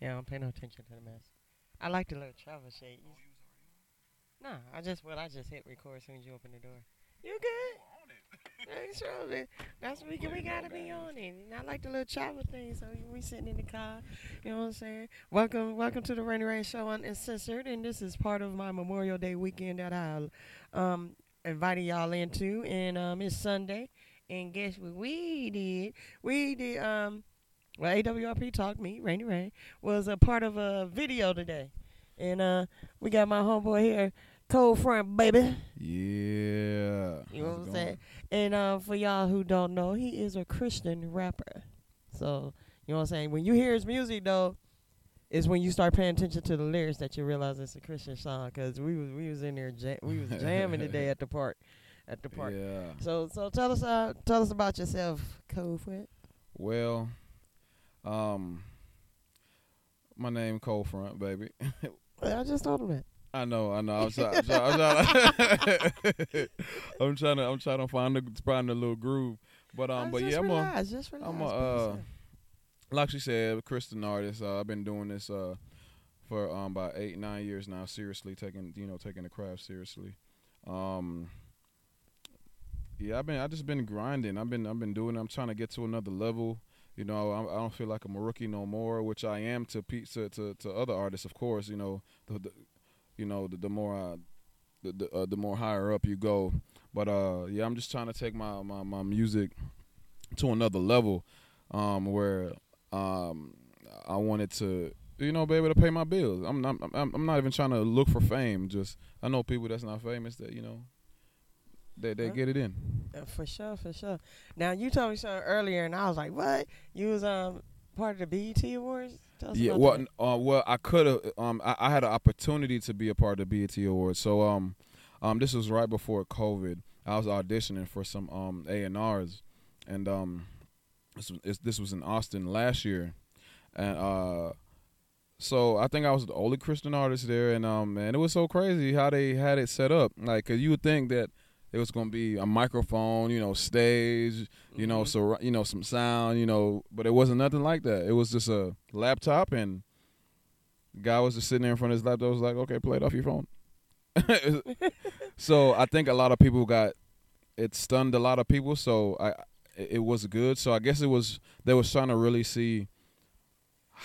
Yeah, I don't pay no attention to the mess. I like the little travel shade. You- Nah, I just well, I just hit record as soon as you open the door. You good? Hey, sure, man. That's what we, we gotta be on it. And I like the little travel thing. So we sitting in the car. You know what I'm saying? Welcome, welcome to the Rainy Rain Show on Uncensored, and this is part of my Memorial Day weekend that I um invited y'all into. And um, it's Sunday, and guess what we did? We did um, well, AWRP Talk Me Rainy Rain was a part of a video today, and uh, we got my homeboy here. Cold front, baby. Yeah. You know How's what I'm saying? And uh, for y'all who don't know, he is a Christian rapper. So, you know what I'm saying? When you hear his music, though, is when you start paying attention to the lyrics that you realize it's a Christian song. Cause we was we was in there jam- we was jamming today at the park, at the park. Yeah. So so tell us uh tell us about yourself, Cold front. Well, um, my name Cold Front, baby. I just told him that. I know, I know. I'm trying. I'm trying. I'm trying, I'm trying to. I'm trying to find the find the little groove. But um, but yeah, I'm a. just relax. I'm a, uh. Like she said, a Christian artist. Uh, I've been doing this uh for um about eight nine years now. Seriously, taking you know taking the craft seriously. Um. Yeah, I've been. I just been grinding. I've been. I've been doing. I'm trying to get to another level. You know, I, I don't feel like I'm a rookie no more, which I am to to to, to other artists, of course. You know, the, the you know the, the more I, the the, uh, the more higher up you go. But uh, yeah, I'm just trying to take my my, my music to another level, um, where um, I wanted to you know be able to pay my bills. I'm not I'm, I'm not even trying to look for fame. Just I know people that's not famous that you know they they Huh? get it in. Uh, for sure, for sure. Now you told me something earlier, and I was like, "What? You was um part of the BET Awards?" Yeah, well, uh, well, I could have. Um, I, I had an opportunity to be a part of the BET Awards. So, um, um, this was right before COVID. I was auditioning for some um A and R's, and um, this was it's, this was in Austin last year, and uh, so I think I was the only Christian artist there, and um, man, it was so crazy how they had it set up. Like, cause you would think that it was gonna be a microphone, you know, stage, you know, Mhm. so you know some sound, you know, but it wasn't nothing like that. It was just a laptop, and the guy was just sitting there in front of his laptop. Was like, okay, play it off your phone. so I think a lot of people got it stunned a lot of people. So I it it was good. So I guess it was they was trying to really see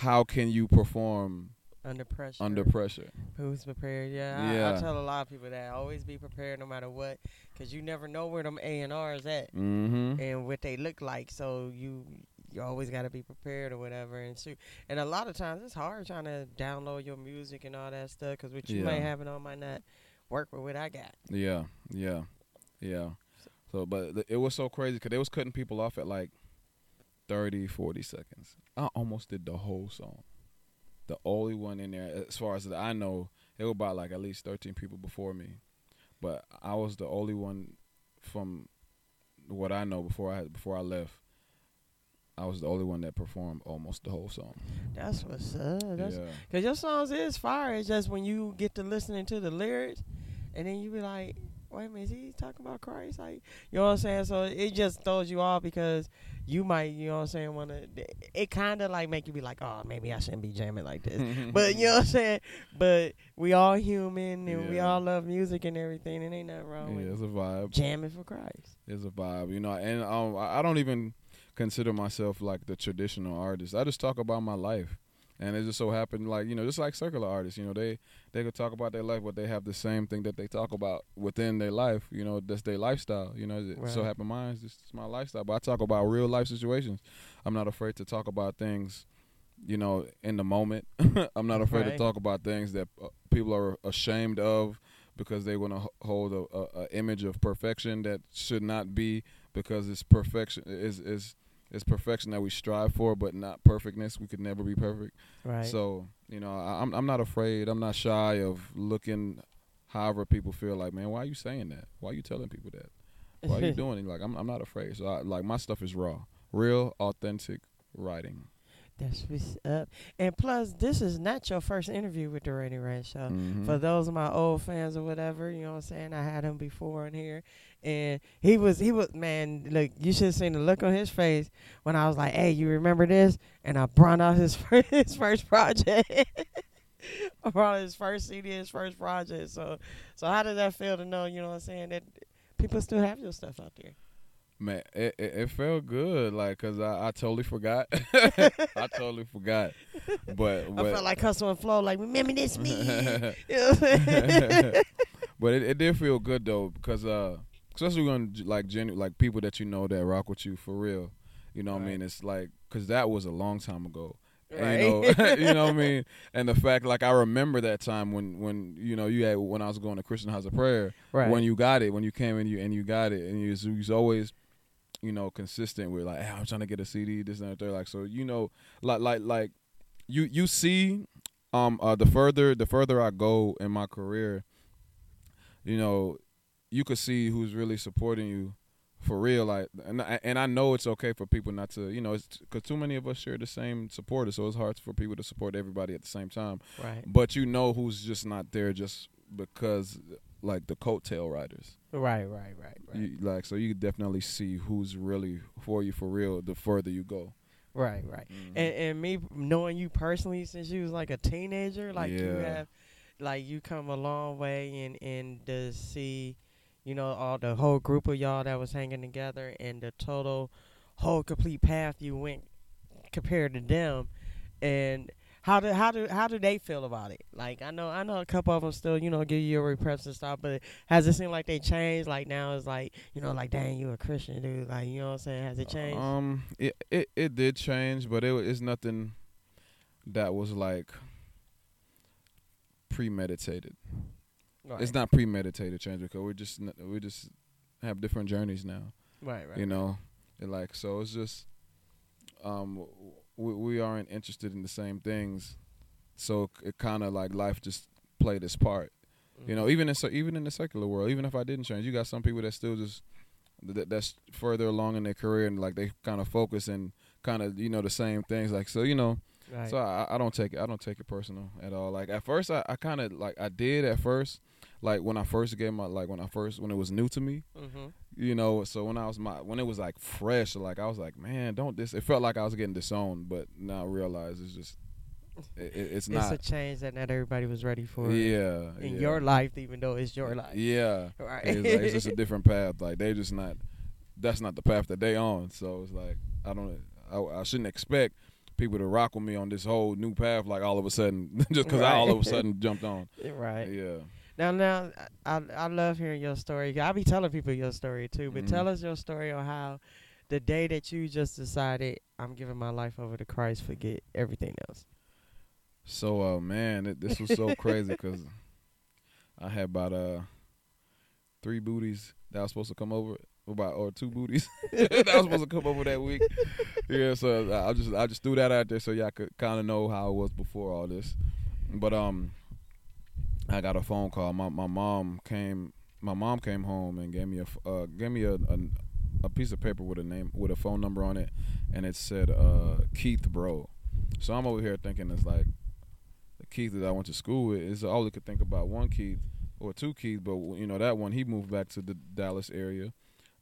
how can you perform under pressure. under pressure. Who's prepared? Yeah, I, I tell a lot of people that always be prepared no matter what, because you never know where them A and R's at Mm-hmm. and what they look like. So you you always got to be prepared or whatever. And shoot, and a lot of times it's hard trying to download your music and all that stuff, because what you Yeah. might have it on might not work with what I got. Yeah, yeah, yeah. So, but th- it was so crazy because they was cutting people off at like 30, 40 seconds. I almost did the whole song. The only one in there, as far as I know, it was about like at least 13 people before me. But I was the only one from what I know before I had, before I left. I was the only one that performed almost the whole song. That's what's up. That's yeah. Cause your songs is fire. It's just when you get to listening to the lyrics, and then you be like, "Wait a minute, is he talking about Christ?" Like, you know what I'm saying? So it just throws you off because you might, you know what I'm saying, want to. It kind of like make you be like, "Oh, maybe I shouldn't be jamming like this." but you know what I'm saying? But we all human, and we all love music and everything, and ain't nothing wrong Yeah, with it's a vibe. jamming for Christ. It's a vibe, you know. And um, I don't even consider myself like the traditional artist. I just talk about my life, and it just so happened, like you know, just like circular artists, you know, they they could talk about their life, but they have the same thing that they talk about within their life. You know, that's their lifestyle. You know, it so Right. happened mine. It's just my lifestyle, but I talk about real life situations. I'm not afraid to talk about things. You know, in the moment, I'm not afraid Right. to talk about things that uh, people are ashamed of because they want to hold a, a, a image of perfection that should not be because it's perfection is is is perfection that we strive for, but not perfectness. We could never be perfect. Right. So you know, I, I'm I'm not afraid. I'm not shy of looking. However, people feel like, man, why are you saying that? Why are you telling people that? Why are you doing it? Like, I'm I'm not afraid. So I, like my stuff is raw, real, authentic writing. That's what's up. And plus, this is not your first interview with the Rainy Rain Show. Mhm. For those of my old fans or whatever, you know what I'm saying? I had him before in here. And he was, he was, man, look, you should have seen the look on his face when I was like, hey, you remember this? And I brought out his, first, his first project. I brought out his first CD, his first project. So, so how did that feel to know, you know what I'm saying, that people still have your stuff out there? Man, it, it, it felt good, like, cause I, I totally forgot. I totally forgot, but, I felt like Hustle and Flow, like, remember this, me? You know what I'm saying? but it, it did feel good though, because uh, especially when like genu- like people that you know that rock with you for real, you know what I mean? It's like, cause that was a long time ago. And, Right. you know, you know what I mean. And the fact, like, I remember that time when, when you know, you had when I was going to Christian House of Prayer, right. when you got it, when you came in, you and you got it, and you was, you was always, you know, consistent with like, hey, I'm trying to get a CD, this and that. Like, so you know, like, like, like, you you see, um, uh, the further the further I go in my career, you know, you could see who's really supporting you. For real, like, and I, and I know it's okay for people not to, you know, it's because too many of us share the same supporters, so it's hard for people to support everybody at the same time right. but you know who's just not there just because like the coattail riders Right, right, right, right. you, like so you could definitely see who's really for you for real the further you go right, right. Mhm. And and me knowing you personally since you was like a teenager, like you have like you come a long way and and to see, you know, all the whole group of y'all that was hanging together and the total whole complete path you went compared to them and how do how do how do they feel about it? Like I know I know a couple of them still you know give you your repreps and stuff, but has it seemed like they changed? Like now it's like you know like dang you a Christian dude, like you know what I'm saying? Has it changed? um it, it it did change but it it's nothing that was like premeditated right. it's not premeditated change because we're just n- we just have different journeys now right, right. you know and like so it's just um we, we aren't interested in the same things so it kind of like life just played its part you know even in so even in the secular world even if i didn't change you got some people that still just that, that's further along in their career and like they kind of focus and kind of you know the same things like so you know Right. so I, I don't take it. I don't take it personal at all. Like at first, I, I kind of like I did at first, like when I first gave my like when I first when it was new to me, mm-hmm. you know. So when I was my when it was like fresh, like I was like, man, don't this. It felt like I was getting disowned, but now I realize it's just it, it- it's It's not. a change that not everybody was ready for. yeah, In yeah. your life, even though it's your life. Yeah, Right. it's, like, it's just a different path. Like they just not. That's not the path that they on. So it's like I don't. I, I shouldn't expect people to rock with me on this whole new path. Like all of a sudden, just because I all of a sudden jumped on. right. Yeah. Now, now, I I love hearing your story. I be telling people your story too, but Mhm. tell us your story on how the day that you just decided I'm giving my life over to Christ, forget everything else. So, uh, man, it, this was so crazy because I had about uh three booties that was supposed to come over, about or two booties that was supposed to come over that week. Yeah, so I just I just threw that out there so y'all could kind of know how it was before all this. But um, I got a phone call. My my mom came. My mom came home and gave me a uh, gave me a, a a piece of paper with a name with a phone number on it, and it said uh, Keith Bro. So I'm over here thinking it's like the Keith that I went to school with is all I could think about one Keith or two Keith, but you know that one he moved back to the Dallas area.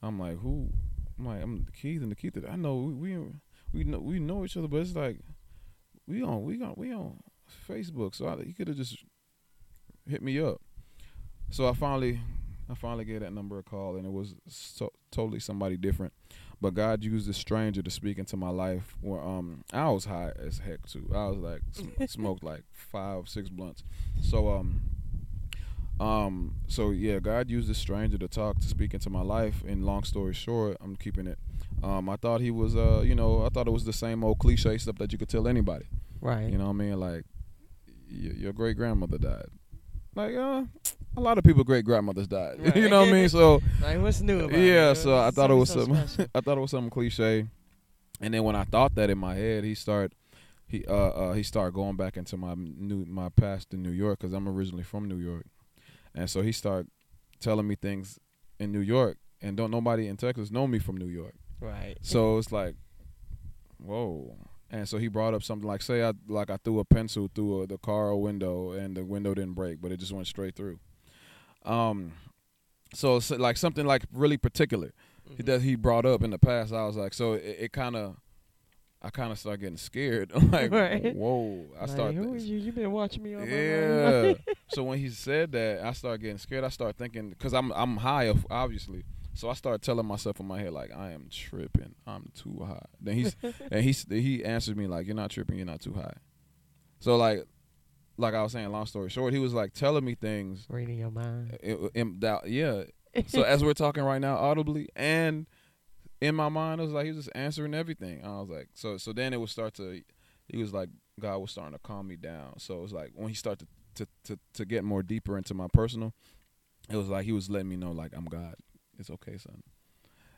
I'm like, who? I'm like, I'm the Keith and the Keith that I know. We we we know we know each other, but it's like we on we on we on Facebook, so I, he could have just hit me up. So I finally I finally gave that number a call, and it was so, totally somebody different. But God used a stranger to speak into my life. Where um I was high as heck too. I was like sm- smoked like five six blunts. So um um so yeah, God used a stranger to talk to speak into my life. And long story short, I'm keeping it. Um I thought he was uh you know I thought it was the same old cliche stuff that you could tell anybody. Right. You know what I mean? Like y- your great grandmother died. Like uh a lot of people great grandmothers died. you know what I mean? So Like, what's new about yeah, it? so I thought it was so something. I thought it was something cliche, and then when I thought that in my head, he started. He uh, uh he started going back into my new my past in New York because I'm originally from New York, and so he started telling me things in New York, and don't nobody in Texas know me from New York. right. So it's like, whoa, And so he brought up something like, say, I like I threw a pencil through a, the car window and the window didn't break, but it just went straight through. Um, so it's like something like really particular Mhm. that he brought up in the past. I was like, so it, it kind of, I kind of started getting scared. I'm like, Right. whoa! I Like, started. Who is you? You been watching me all Yeah. so when he said that, I started getting scared. I started thinking because I'm I'm high, of- obviously. So I started telling myself in my head like I am tripping. I'm too high. Then he's and he he answered me like you're not tripping. You're not too high. So like like I was saying, long story short, he was like telling me things. Reading your mind. In, in yeah. So as we're talking right now, audibly and in my mind, it was like he was just answering everything. I was like, so so then it would start to. He was like God was starting to calm me down. So it was like when he started to to to get more deeper into my personal, it was like he was letting me know like I'm God. It's okay, son.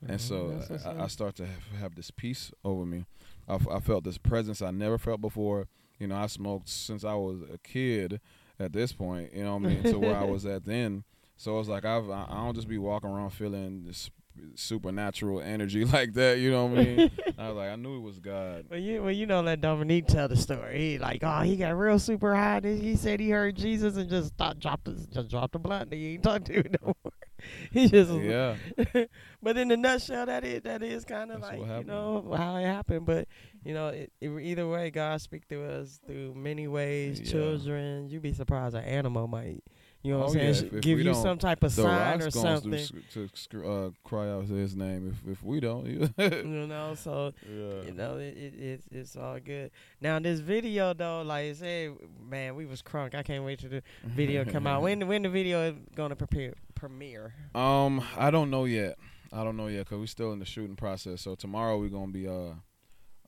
And Mhm, so I, I start to have, have this peace over me. I, f- I felt this presence I never felt before. You know, I smoked since I was a kid. At this point, you know what I mean, to where I was at then. So it's like I've I I don't just be walking around feeling this supernatural energy like that. You know what I mean? I was like I knew it was God. Well, you well, you know, let Dominique tell the story. He like, oh, he got real super high. And he said he heard Jesus and just thought, dropped his, just dropped the blunt. And he ain't talked to him no more. he just, Yeah, but in the nutshell, that is that is kind of like you know how it happened. But you know, it, it, either way, God speak to us through many ways. Yeah. Children, you'd be surprised an animal might. You know what Oh, I'm saying? yeah, if- if give you some type of sign or rocks going something. to, to uh, cry out His name. If if we don't, you know, so yeah. you know it, it it's it's all good. Now this video though, like I said, man, we was crunk. I can't wait till the video to come out. When when the video is gonna prepare premiere? Um, I don't know yet. I don't know yet because we're still in the shooting process. So tomorrow we're gonna be uh,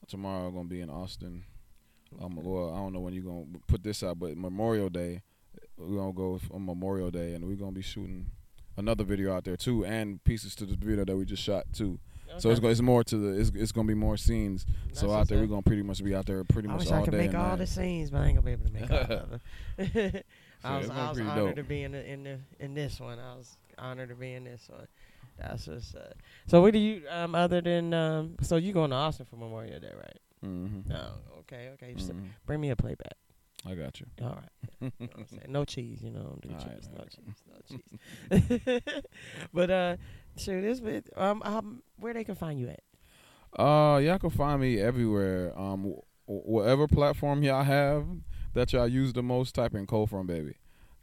tomorrow we're gonna be in Austin. Um, well, I don't know when you're gonna put this out, but Memorial Day, we're gonna go on Memorial Day, and we're gonna be shooting another video out there too, and pieces to the video that we just shot too. So it's it's more to the it's, it's gonna be more scenes. That's so out what's there we're gonna pretty much be out there pretty I much wish all I could day. make and all night. the scenes, but I ain't gonna be able to make all of them. I was, it's gonna I was honored dope. to be in the, in the in this one. I was honored to be in this one. That's what's uh, so. What do you um other than um? So you going to Austin for Memorial Day, right? Mm-hmm. Oh, okay, okay. So Mhm. bring me a playback. I got you. All right. You know what I'm saying? No cheese, you know. Do right, cheese. all no right. cheese. No cheese. but uh, shoot, this bit um, um, where they can find you at? Uh, y'all can find me everywhere. Um, wh- whatever platform y'all have that y'all use the most, type in Cold Front Baby.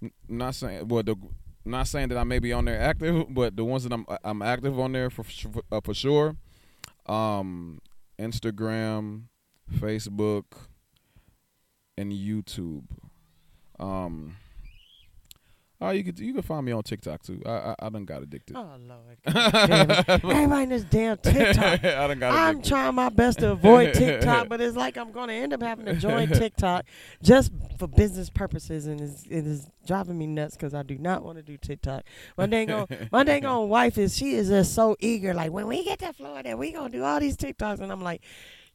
N- not saying, well, the not saying that I may be on there active, but the ones that I'm I'm active on there for uh, for sure. Um, Instagram, Facebook, and YouTube. Um. Oh, you could you can find me on TikTok too. I I, I done got addicted. Oh Lord, damn it. everybody in this damn TikTok. I done got I'm addicted. trying my best to avoid TikTok, but it's like I'm going to end up having to join TikTok just for business purposes, and it's, it is driving me nuts because I do not want to do TikTok. My dang on, my dang on wife is she is just so eager. Like when we get to Florida, we gonna do all these TikToks, and I'm like,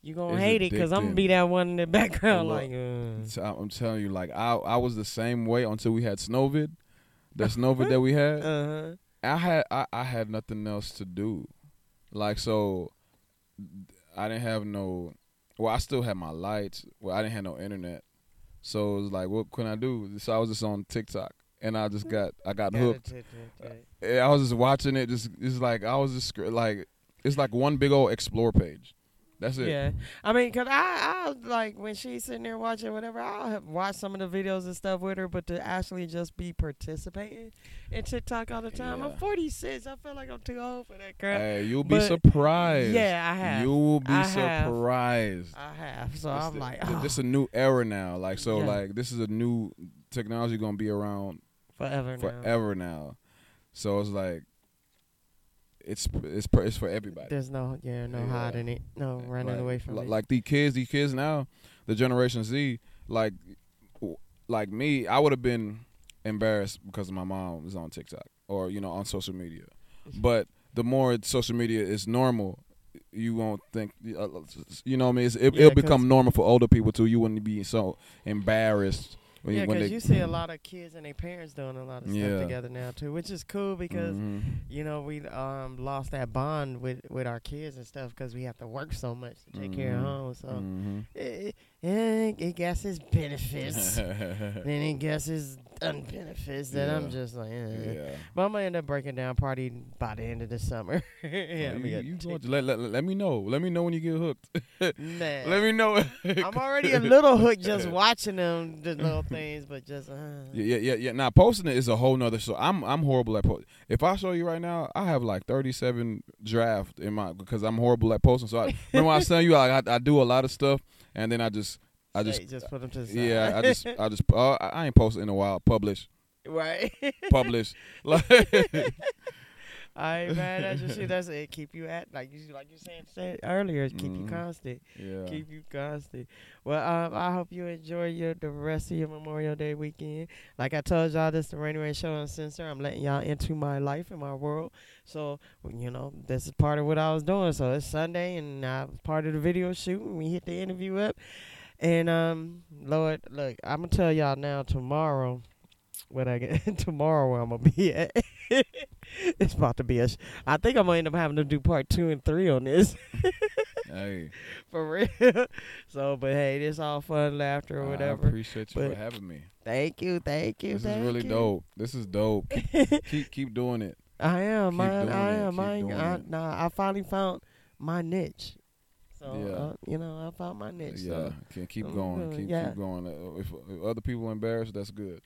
you gonna It's hate it because I'm gonna be that one in the background, Look, like. Uh. I'm telling you, like I I was the same way until we had Snowvid, the Snowvid that we had. Uh-huh. I had I, I had nothing else to do, like so. I didn't have no. Well, I still had my lights. Well, I didn't have no internet, so it was like, what can I do? So I was just on TikTok, and I just got I got hooked. And I was just watching it. Just it's like I was just like it's like one big old explore page. That's it. Yeah, I mean, cause I, I like when she's sitting there watching whatever. I'll have watched some of the videos and stuff with her, but to actually just be participating in TikTok all the time. I'm 46. I feel like I'm too old for that crap. Hey, you'll be surprised. yeah, I have. You will be I have. surprised. I have, so This I'm the- like, oh, this is a new era now. Like so, Yeah. like this is a new technology gonna be around forever now. forever now. So it's like it's it's it's for everybody. There's no, yeah, no Yeah. hiding it, no running Like- away from li- it. Like these kids, these kids now, the Generation Z, like like me, I would have been embarrassed because my mom was on TikTok or you know on social media. But the more social media is normal, you won't think uh, you know what I mean. It's, it, Yeah, 'cause- become normal for older people too. You wouldn't be so embarrassed when, yeah, because you see a lot of kids and their parents doing a lot of Yeah. stuff together now too, which is cool because Mhm. you know we um lost that bond with with our kids and stuff because we have to work so much to take care of Mhm. home. So Mhm. it, it, it gets its benefits, then it gets its unbenefits that I'm just like, eh. yeah. But I'm gonna end up breaking down party by the end of the summer. yeah, Oh, you, you going to let, let, let me know. Let me know when you get hooked. Nah. let me know. I'm already a little hooked just watching them, the little things, but just uh, Yeah, yeah, yeah, yeah. Now posting it is a whole nother. So I'm I'm horrible at post. If I show you right now, I have like 37 draft in my because I'm horrible at posting. So I, remember I was telling you I, I I do a lot of stuff and then I just I just just put them to the side. yeah I just I just uh, I I ain't posted in a while. Publish, right. publish. like I ain't that's at you. That's it. Keep you at like you like you saying said earlier. Keep you Mhm. constant. yeah. Keep you constant. Well, um, I hope you enjoy your the rest of your Memorial Day weekend. Like I told y'all, this the Rainy Rain Show on Censor. I'm letting y'all into my life and my world. So you know, this is part of what I was doing. So it's Sunday, and I was part of the video shoot. And we hit the interview up. And um, Lord, look, I'm gonna tell y'all now. Tomorrow, when I get tomorrow, where I'm gonna be at. it's about to be a. Sh- I think I'm gonna end up having to do part two and three on this. Hey, For real. So, but hey, this all fun, laughter, or whatever. I appreciate you But- for having me. Thank you, thank you. This is really you. dope. This is dope. Keep keep, keep doing it. I am, Keep doing I it, am. keep I, ain't- doing I, it. nah, I finally found my niche. So, Yeah. uh, you know, I found my niche. Yeah, So, can keep going. Keep yeah. keep going. Uh, If, if other people embarrassed, that's good.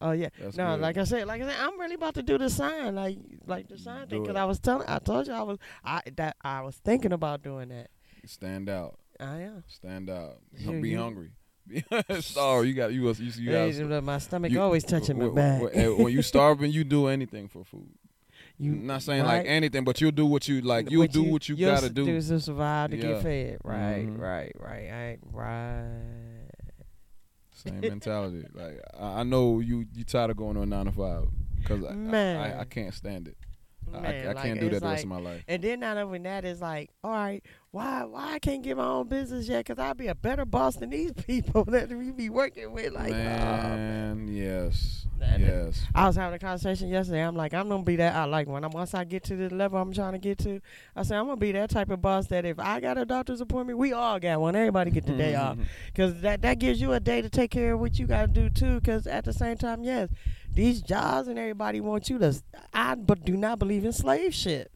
Oh yeah. That's no, good. like I said, like I said, I'm really about to do the sign, like like the sign thing, because. I was telling, I told you I was, I that I was thinking about doing that. Stand out. I am. Stand out. You- Be you- hungry. Sorry, you got you. was- You, you, Hey, my stomach you- always touching my back. When you starving, you do anything for food. you not saying like anything, but you'll do what you like. You'll do what you gotta s- do. to survive to Yeah. get fed. Right, Mhm. right, right. Ain't right. Same mentality. Like I, I know you. You tired of going on nine to five because I, I, I, I can't stand it. I- Man, I, I like, can't do that it's the rest of my life. And then not only that is like, all right, why why I can't get my own business yet? Cause I'll be a better boss than these people that we be working with. Like, oh, Man, yes, That- yes. I was having a conversation yesterday. I'm like, I'm gonna be that. I like when I'm once I get to the level I'm trying to get to. I say I'm gonna be that type of boss that if I got a doctor's appointment, we all got one. Everybody get the day off. Cause that that gives you a day to take care of what you got to do too. Cause at the same time, yes, these jobs and everybody wants you to. I but do not believe in slave shit.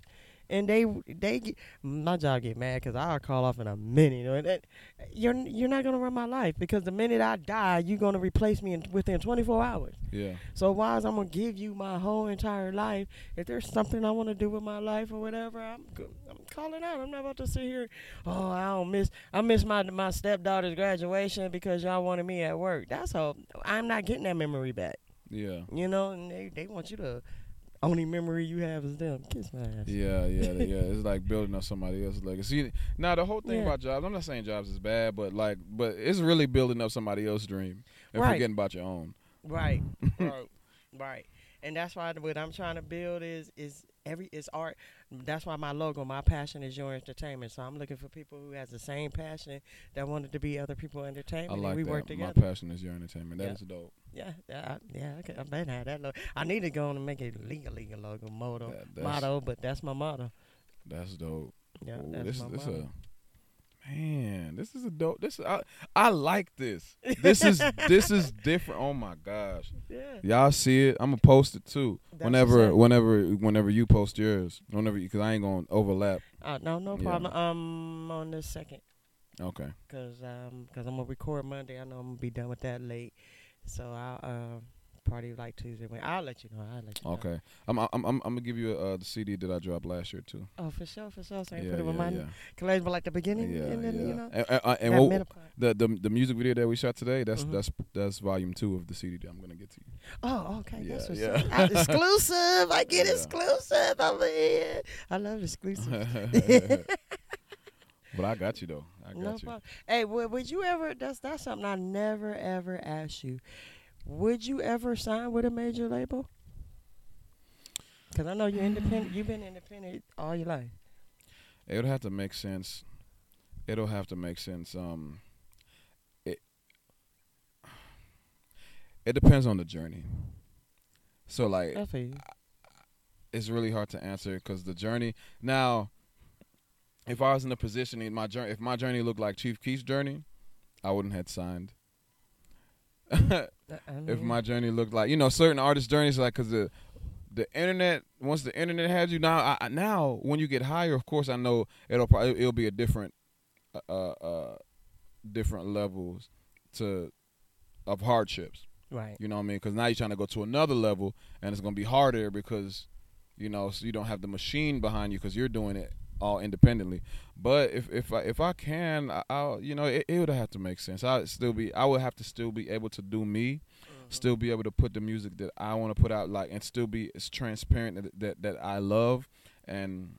And they they get, my job get mad because I'll call off in a minute. You know, that, you're you're not gonna run my life because the minute I die, you're gonna replace me in, within 24 hours. Yeah. So why is I'm gonna give you my whole entire life? If there's something I want to do with my life or whatever, I'm go- I'm calling out. I'm not about to sit here. Oh, I don't miss. I miss my my stepdaughter's graduation because y'all wanted me at work. That's all. I'm not getting that memory back. Yeah. You know, and they they want you to. Only memory you have is them. Kiss my ass. Yeah, yeah, yeah. It's like building up somebody else's legacy. See, now the whole thing Yeah. about jobs, I'm not saying jobs is bad, but like, but it's really building up somebody else's dream and Right. forgetting about your own. Right, right, right. And that's why what I'm trying to build is is every is art. That's why my logo, my passion is your entertainment. So I'm looking for people who has the same passion that wanted to be other people I entertainment. like and we that. work My together. passion is your entertainment. That is Yeah. dope. Yeah, yeah, I- yeah. Okay, I better have that logo. I need to go on and make a legal, legal logo motto, That- motto, but that's my motto. That's dope. Yeah, Ooh, that's this my this motto. a man. This is a dope. This I I like this. This is this is different. Oh my gosh. yeah. Y'all see it? I'm gonna post it too. That's whenever, whenever, whenever you post yours, whenever, because I ain't gonna overlap. Uh, no, no Yeah. problem. Um, on the second. Okay. Cause um, cause I'm gonna record Monday. I know I'm gonna be done with that late, so I'll uh, probably like Tuesday. When I'll let you know. I'll let you know. Okay. I'm, I'm, I'm, I'm gonna give you uh, the CD that I dropped last year too. Oh, for sure, for sure. So I yeah, put it with yeah, my yeah, college, but like the beginning, yeah, and then yeah. you know, and, and, uh, and what- the, the the music video that we shot today, that's Mhm. that's that's volume two of the CD that I'm gonna get to you. Oh, okay, that's Yeah, what's yeah. Ah, exclusive. I get exclusive over here. I love exclusive. but I got you though. I got no you. problem. Hey, would, would you ever? That's that's something I never ever asked you. Would you ever sign with a major label? Because I know you're independent. You've been independent all your life. It would have to make sense. It'll have to make sense. Um, it. it depends on the journey. So like I feel you. it's really hard to answer because the journey now if i was in a position in my journey if my journey looked like Chief Keef's journey i wouldn't have signed if my journey looked like you know certain artists journeys like because the the internet once the internet has you now I, I- now when you get higher of course i know it'll probably it'll be a different uh uh different levels to of hardships right. you know what I mean? Because now you're trying to go to another level, and it's gonna be harder because you know so you don't have the machine behind you because you're doing it all independently. But if if I, if I can, I, I'll you know it, it would have to make sense. I would still be I would have to still be able to do me, mm-hmm. still be able to put the music that I want to put out like and still be as transparent that that, that I love and.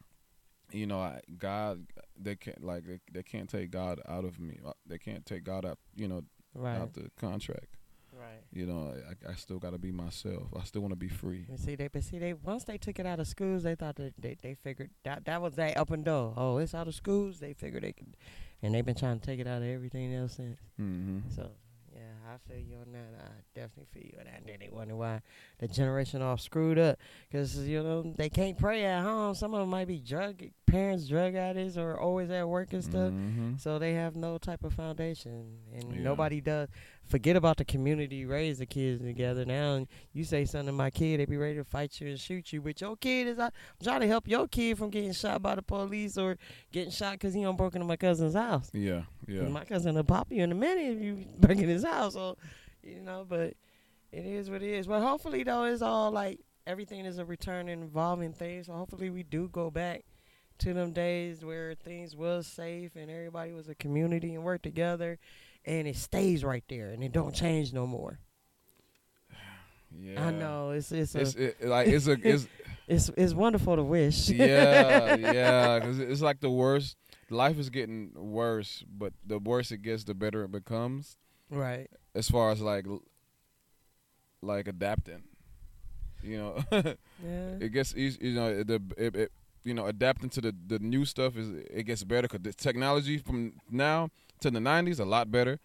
You know, I, God, they can't like they, they can't take God out of me. They can't take God out, you know, Right. out the contract. Right. You know, I, I still got to be myself. I still want to be free. And see, they but see, they once they took it out of schools, they thought that they, they figured that that was that up and door. Oh, it's out of schools. They figured they could, and they've been trying to take it out of everything else since. Mm-hmm. So yeah, I feel you on that. I definitely feel you on that. And then they wonder why the generation all screwed up because you know they can't pray at home. Some of them might be drug parents, drug addicts, or always at work and stuff. Mm-hmm. So they have no type of foundation, and Yeah. nobody does. Forget about the community. Raise the kids together. Now you say something to my kid, they be ready to fight you and shoot you. But your kid is out I'm trying to help your kid from getting shot by the police or getting shot because he on broke into my cousin's house. Yeah, yeah. My cousin will pop you in a minute if you break in his house. So you know, but it is what it is. But hopefully though, it's all like everything is a return and evolving thing. So hopefully we do go back to them days where things was safe and everybody was a community and worked together and it stays right there and it don't change no more. yeah. I know it's it's a, It's it, like it's a it's it's it's wonderful to wish. yeah yeah because it's like the worst. Life is getting worse, but the worse it gets, the better it becomes. right. As far as like like adapting, you know, Yeah. it gets easy. You know the it, it, you know adapting to the the new stuff is it gets better because the technology from now to the '90s a lot better.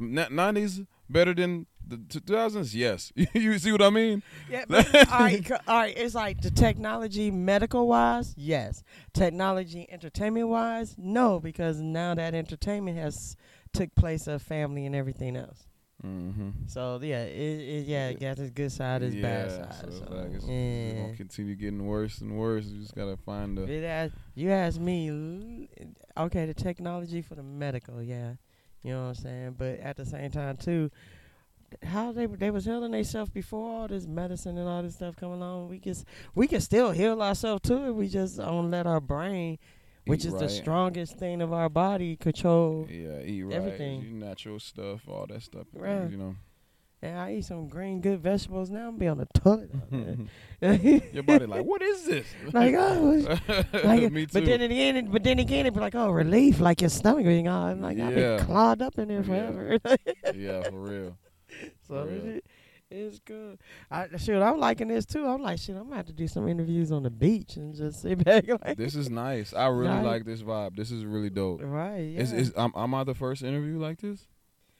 '90s better than the 2000s. Yes, you see what I mean? Yeah, but, all right all right It's like the technology, medical wise, yes. Technology, entertainment wise, no, because now that entertainment has took place of family and everything else. Mm-hmm. So yeah, it, it yeah, it got its good side, its bad side. So So, like it's, it's gonna continue getting worse and worse. You just gotta find a. It ask, you ask me, l- okay, the technology for the medical, yeah, you know what I'm saying. But at the same time, too, how they they was healing themselves before all this medicine and all this stuff coming on. We can s- we can still heal ourselves too if we just don't let our brain, which is right. the strongest thing of our body, control. Yeah, eat right. everything. natural stuff, all that stuff. Right. You know, And I eat some green good vegetables now. I'm be on the toilet. your body like, what is this? like oh, like, Me too. But then again, but then again, it'd be like, oh, relief, like your stomach being on. Like I've Yeah. been clawed up in there Yeah. forever. yeah, for real. so For real. it, it's good. I shoot, I'm liking this too. I'm like, shit, I'm gonna have to do some interviews on the beach and just sit back. Like, This is nice. I really Right. like this vibe. This is really dope. right? Yeah. Is is am, am I the first interview like this?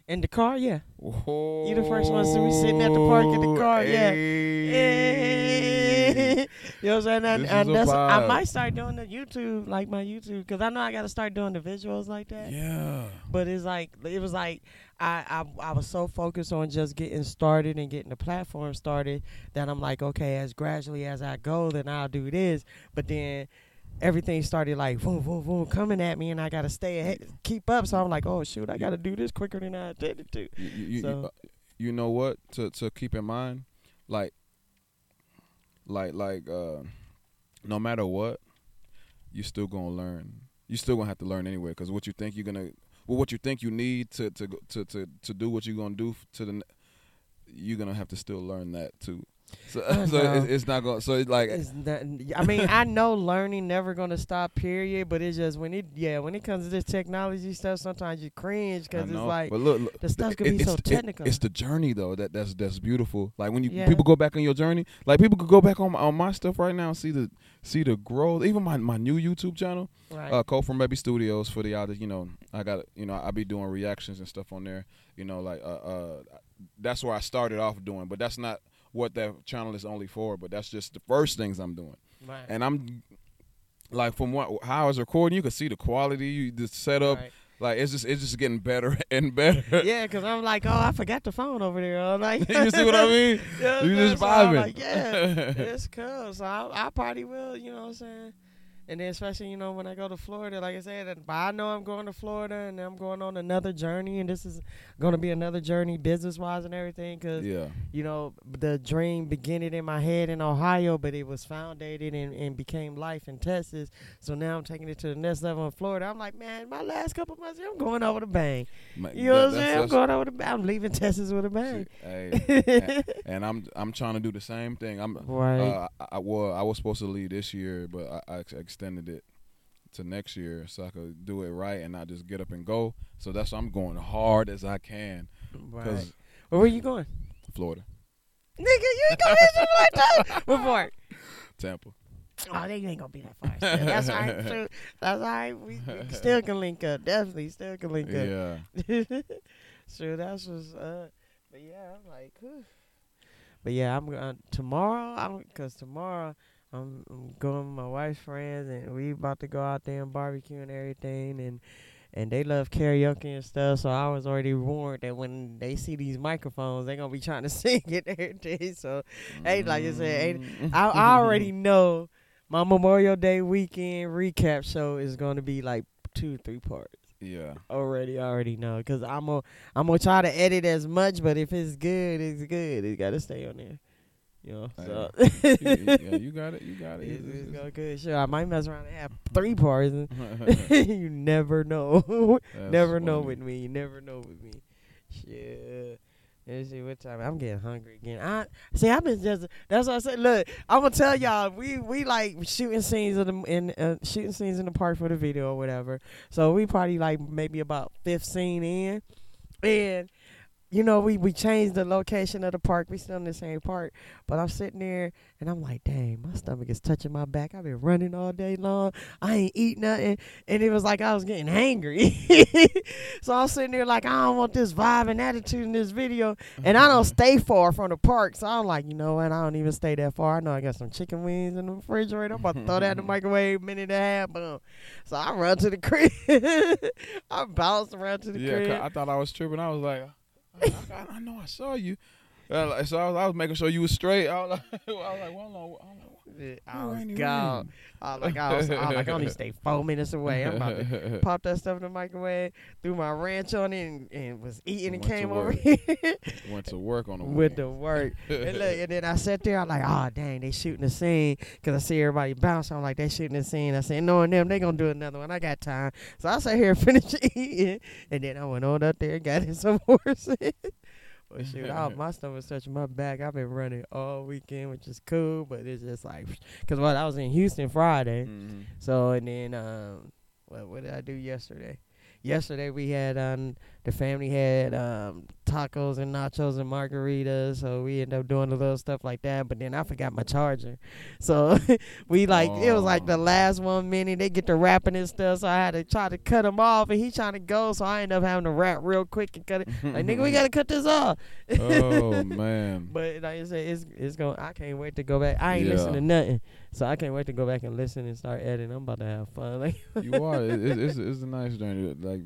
in the car, yeah. Whoa. You the first one to be sitting at the park in the car, yeah. Hey. you know what I'm saying? And, This and is a that's, I might start doing the YouTube, like my YouTube, because I know I got to start doing the visuals like that. Yeah. But it's like it was like I, I I was so focused on just getting started and getting the platform started that I'm like, okay, as gradually as I go, then I'll do this. But then everything started like boom, boom, boom, coming at me, and I gotta stay ahead, keep up. So I'm like, oh shoot, I gotta do this quicker than I intended to. You, you, you, So- uh, you know what to to keep in mind, like, like like uh, no matter what, you still gonna learn. You still gonna have to learn anyway, because what you think you're gonna, well, what you think you need to to to to to do what you're gonna do to the, you're gonna have to still learn that too. So, I so it's, it's not going. So it's like It's not, I mean, I know learning never gonna stop. Period. But it's just when it, yeah, when it comes to this technology stuff, sometimes you cringe because it's like but look, look the stuff could be so the- it- technical. it's the journey though that that's that's beautiful. Like when you Yeah. people go back on your journey, like people could go back on my, on my stuff right now and see the see the growth. Even my my new YouTube channel, right. uh, Cold Front Baby Studios for the y'all you know I got you know I be doing reactions and stuff on there. You know like uh uh that's where I started off doing, but that's not what that channel is only for. But that's just the first things I'm doing, right. and I'm. Like from what how I was recording, you could see the quality, the setup. Right. Like it's just it's just getting better and better. yeah, because I'm like, oh, I forgot the phone over there. I'm like, you see what I mean? Yeah, You just so I'm vibing. Like, yeah, it's cool. So I, I probably will. You know what I'm saying? And then especially you know when I go to Florida, like I said, and- I know I'm going to Florida and I'm going on another journey, and this is going to be another journey business wise and everything. Cause yeah. you know the dream began in my head in Ohio, but it was founded and, and became life in Texas. So now I'm taking it to the next level in Florida. I'm like, man, my last couple months, I'm going over the bang. Ma- You know what I'm saying? I'm going over the. bang. I'm leaving Texas with a bang. Hey, and, and I'm I'm trying to do the same thing. I'm right. uh, I, I well I was supposed to leave this year, but I, I ex- extended it to next year so I could do it right and not just get up and go. So that's why I'm going hard as I can right. where you going? Florida, Nigga, you ain't gonna be like that. What part? Tampa. Oh, they ain't gonna be that far. Still. That's all right. True. That's all right. We, we still can link up. Definitely still can link up. Yeah. sure, that's what's uh. But yeah, I'm like, whew. but yeah, I'm going tomorrow. I'm because tomorrow I'm, I'm going with my wife's friends and we about to go out there and barbecue and everything and. And they love karaoke and stuff, so I was already warned that when they see these microphones, they're gonna be trying to sing it everything. So Hey, like I said, hey, Mm. I, I already know my Memorial Day weekend recap show is going to be like two, three parts. yeah. Already, already know because I'm gonna I'm gonna try to edit as much, but if it's good, it's good. It got to stay on there, you know. So you, yeah, you got it. You got it. it's, It's- it's good. Sure, I might mess around and have three parts. You never know. Never know with me. You never know with me. Shit. Let's see what time. I'm getting hungry again. I see. I've been just. That's what I said. Look, I'm gonna tell y'all. We we like shooting scenes in the in uh, shooting scenes in the park for the video or whatever. So we probably like maybe about fifth scene in, and you know we we changed the location of the park. We still in the same park, but I'm sitting there and I'm like, dang, my stomach is touching my back. I've been running all day long. I ain't eat nothing, and it was like I was getting angry. so I'm sitting there like I don't want this vibe and attitude in this video, and I don't mm-hmm. stay far from the park. So I'm like, you know what? I don't even stay that far. I know I got some chicken wings in the refrigerator. I'm about to throw that in the microwave, minute and a half, boom. So I run to the crib. I bounced around to the Yeah, crib. I thought I was tripping. I was like, I, I, know I saw you. Uh, so I was, I was making sure you was straight. I was like, I was like, well, know. I was gone. I like, I was, I was like, I only stay four minutes away. I'm about to pop that stuff in the microwave, threw my ranch on it, and, and was eating and Went came over work. here Went to work on the with the work. and look, and then I sat there. I'm like, oh dang, they shooting the scene because I see everybody bounce. I'm like, they shooting the scene. I said, knowing them, they gonna do another one. I got time, so I sat here and finished eating, and then I went on up there and got in some more. Well, shoot, I, my stomach's touching my back. I've been running all weekend, which is cool, but it's just like, cause what I was in Houston Friday, Mhm. so and then um, what what did I do yesterday? Yesterday we had um the family had um tacos and nachos and margaritas, so we ended up doing a little stuff like that. But then I forgot my charger, so we like it was like the Oh. last one minute they get to rapping and stuff, so I had to try to cut him off, and he trying to go, so I ended up having to rap real quick and cut it. Like nigga, we gotta cut this off. oh man. But like I said, it's it's going. I can't wait to go back. I ain't Yeah. listening to nothing, so I can't wait to go back and listen and start editing. I'm about to have fun. Like you are. It, it, it's it's a nice journey. Like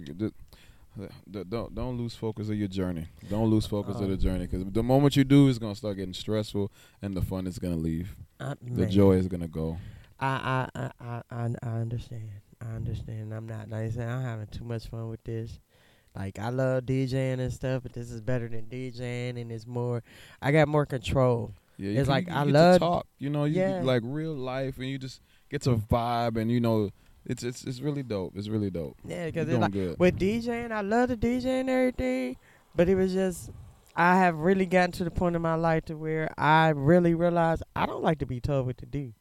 don't don't lose focus of your journey. Don't lose focus of Um, the journey because the moment you do, it's gonna start getting stressful, and the fun is gonna leave. I, The man, joy is gonna go. I, I, I, I, I, understand. I understand. I'm not like I said, I'm having too much fun with this. Like I love DJing and stuff, but this is better than DJing, and it's more. I got more control. Yeah, It's can- like, I love- to talk. You know, you Yeah. like real life, and you just get to vibe, and you know, it's it's it's really dope. It's really dope. Yeah, because it's like good. with DJing, I love the DJ and everything, but it was just I have really gotten to the point in my life to where I really realized I don't like to be told what to do.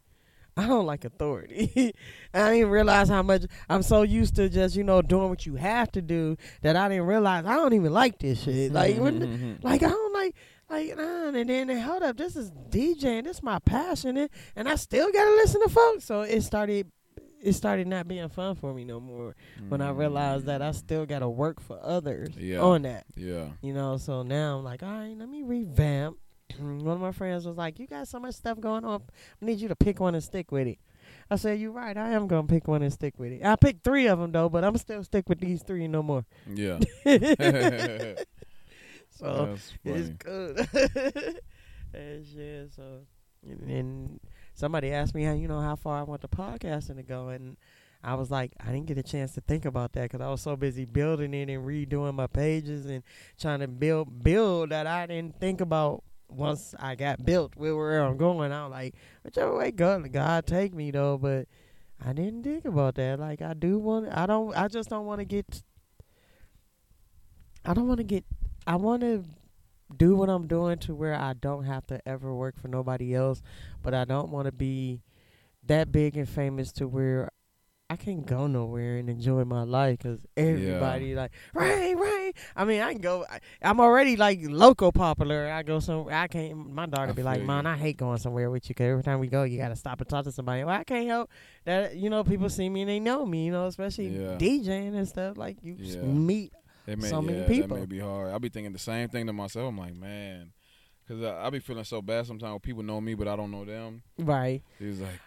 I don't like authority. I didn't realize how much I'm so used to just you know doing what you have to do that I didn't realize I don't even like this shit. Mm-hmm, like when, mm-hmm, mm-hmm. like I don't like like nah, and then hold up, this is DJing, this is my passion, and, and I still gotta listen to folks. So it started it started not being fun for me no more when I realized that I mm. still gotta work for others Yeah. on that. Yeah. You know, so now I'm like, all right, let me revamp. one of my friends was like, You got so much stuff going on. I need you to pick one and stick with it. I said, You're right. I am going to pick one and stick with it. I picked three of them, though, but I'm still stick with these three no more. Yeah. so it's good. and shit, so. And, and somebody asked me how, you know, how far I want the podcasting to go. And I was like, I didn't get a chance to think about that because I was so busy building it and redoing my pages and trying to build build that I didn't think about once I got built where where I'm going. I was like, whichever way God God take me though, but I didn't think about that. Like I do want I don't I just don't want to get I don't want to get I want to do what I'm doing to where I don't have to ever work for nobody else, but I don't want to be that big and famous to where I can't go nowhere and enjoy my life because everybody like rain, rain. I mean, I can go. I, I'm already like local popular. I go somewhere. I can't. My daughter I be like, "Man. I hate going somewhere with you because every time we go, you got to stop and talk to somebody." Well, I can't help that. You know, people see me and they know me. You know, especially Yeah. DJing and stuff. Like you Yeah. meet. It may, so many yeah, people. That may be hard. I'll be thinking the same thing to myself. I'm like, man, because I, I be feeling so bad sometimes when people know me, but I don't know them. Right. He's like,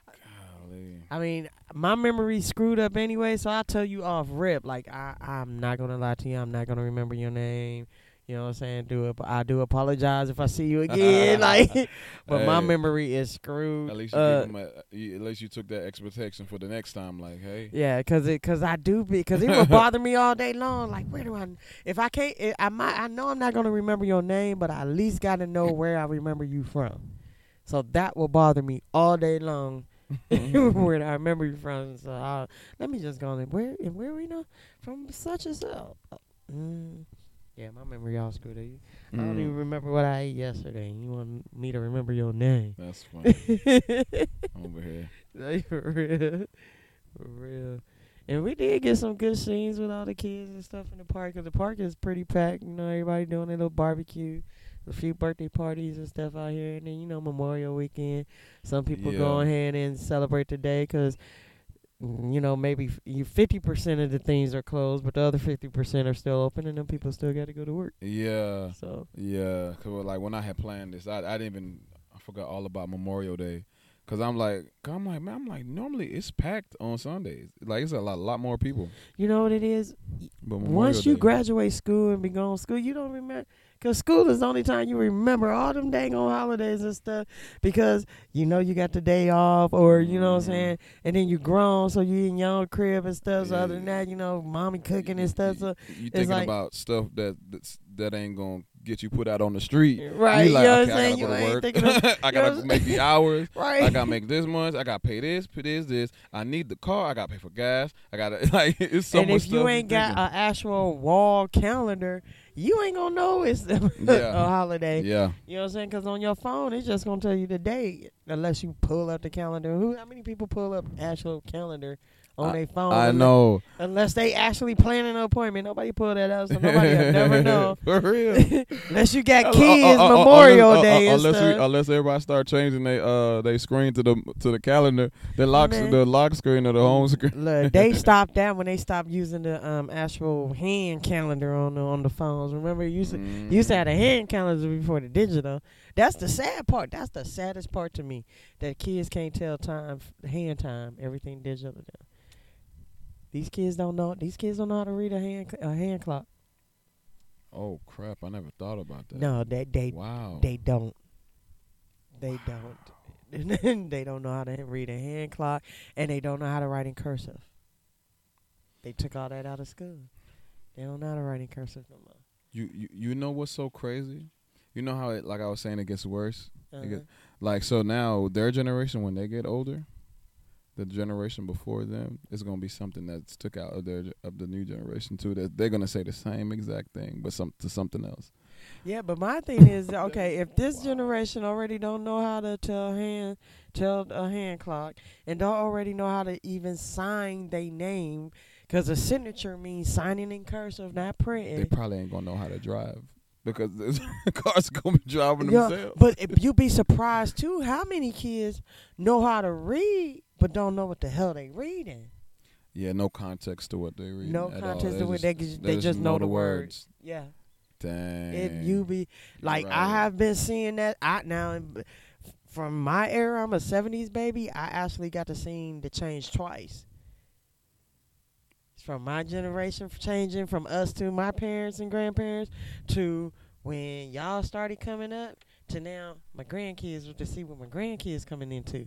golly. I mean, my memory screwed up anyway, so I'll tell you off rip. Like I, I'm not gonna lie to you. I'm not gonna remember your name. You know what I'm saying? Do it. I do apologize if I see you again. like, but my memory is screwed. At least you, uh, give 'em a, you, at least you took that expectation for the next time. Like, hey, yeah, cause it, cause I do be, cause it would bother me all day long. Like, where do I? If I can't, eh, I might. I know I'm not gonna remember your name, but I at least got to know where I remember you from. So that will bother me all day long. where I remember you from. So uh, let me just go on. Where and where we know from such and so. Uh, Mm, yeah, my memory all screwed up. I don't Mm, even remember what I ate yesterday. You want me to remember your name? that's funny over here. Like, for real, for real. And we did get some good scenes with all the kids and stuff in the park. 'cause the park is pretty packed. You know, everybody doing their little barbecue, a few birthday parties and stuff out here. And then you know, Memorial Weekend, some people go ahead and celebrate the day 'cause mm, you know maybe you fifty percent of the things are closed, but the other fifty percent are still open, and then people still got to go to work. Yeah, So yeah. Cause like when I had planned this, I I didn't even I forgot all about Memorial Day. Cause I'm like, I'm like, man, I'm like, normally it's packed on Sundays. Like it's a lot, lot more people. you know what it is. But Memorial Once you Day- graduate school and be gone to school, you don't remember. Because school is the only time you remember all them dang on holidays and stuff. Because you know you got the day off, or you know what I'm Mhm. saying, and then you grown, so you in your own crib and stuff. So other than that, you know, mommy cooking and stuff. So you thinking like- about stuff that that's, that ain't gonna get you put out on the street. right, You you like, know what okay, I'm I saying? gotta You go to work. I gotta make the hours. right. I gotta make this much. I gotta pay this, pay this, this. I need the car. I gotta pay for gas. I gotta like it's so and much if you ain't got an actual wall calendar, you ain't gonna know it's a holiday. yeah, You know what I'm saying? Because on your phone, it's just gonna tell you the date unless you pull up the calendar. Who? How many people pull up actual calendar on their phone? I unless- know. Unless they actually planning an appointment, nobody pull that up, so nobody will never know. for real. unless you got Uh, uh, kids, uh, uh, Memorial unless, uh, Day uh, and unless we, unless everybody start changing their uh they screen to the to the calendar, the lock Man. the lock screen or the home screen. Look, they stopped that when they stopped using the um actual hand calendar on the on the phones. Remember, you used to, you used to have a hand calendar before the digital. That's the sad part. That's the saddest part to me that kids can't tell time, hand time, everything digital. now. These kids don't know. These kids don't know how to read a hand a hand clock. Oh crap! I never thought about that. No, they they Wow. they don't. They don't. they don't know how to read a hand clock, and they don't know how to write in cursive. They took all that out of school. They don't know how to write in cursive no more. you, you you know what's so crazy? You know how it like I was saying it gets worse. Uh-huh. get- Like so now their generation when they get older, the generation before them is gonna be something that's took out of their of the new generation too. That they're gonna say the same exact thing, but some to something else. Yeah, but my thing is okay. If this generation already don't know how to tell hand tell a hand clock and don't already know how to even sign their name, because a signature means signing in cursive, not printing. They probably ain't gonna know how to drive because the cars gonna be driving Yeah, themselves. but if you'd be surprised too how many kids know how to read but don't know what the hell they reading. yeah, no context to what they read. No context to what they just, they just know the words. Yeah. Dang. If you be like, I have been seeing that. I now from my era, I'm a '70s baby. I actually got to see the change twice. From my generation changing from us to my parents and grandparents to when y'all started coming up to now my grandkids to see what my grandkids coming into.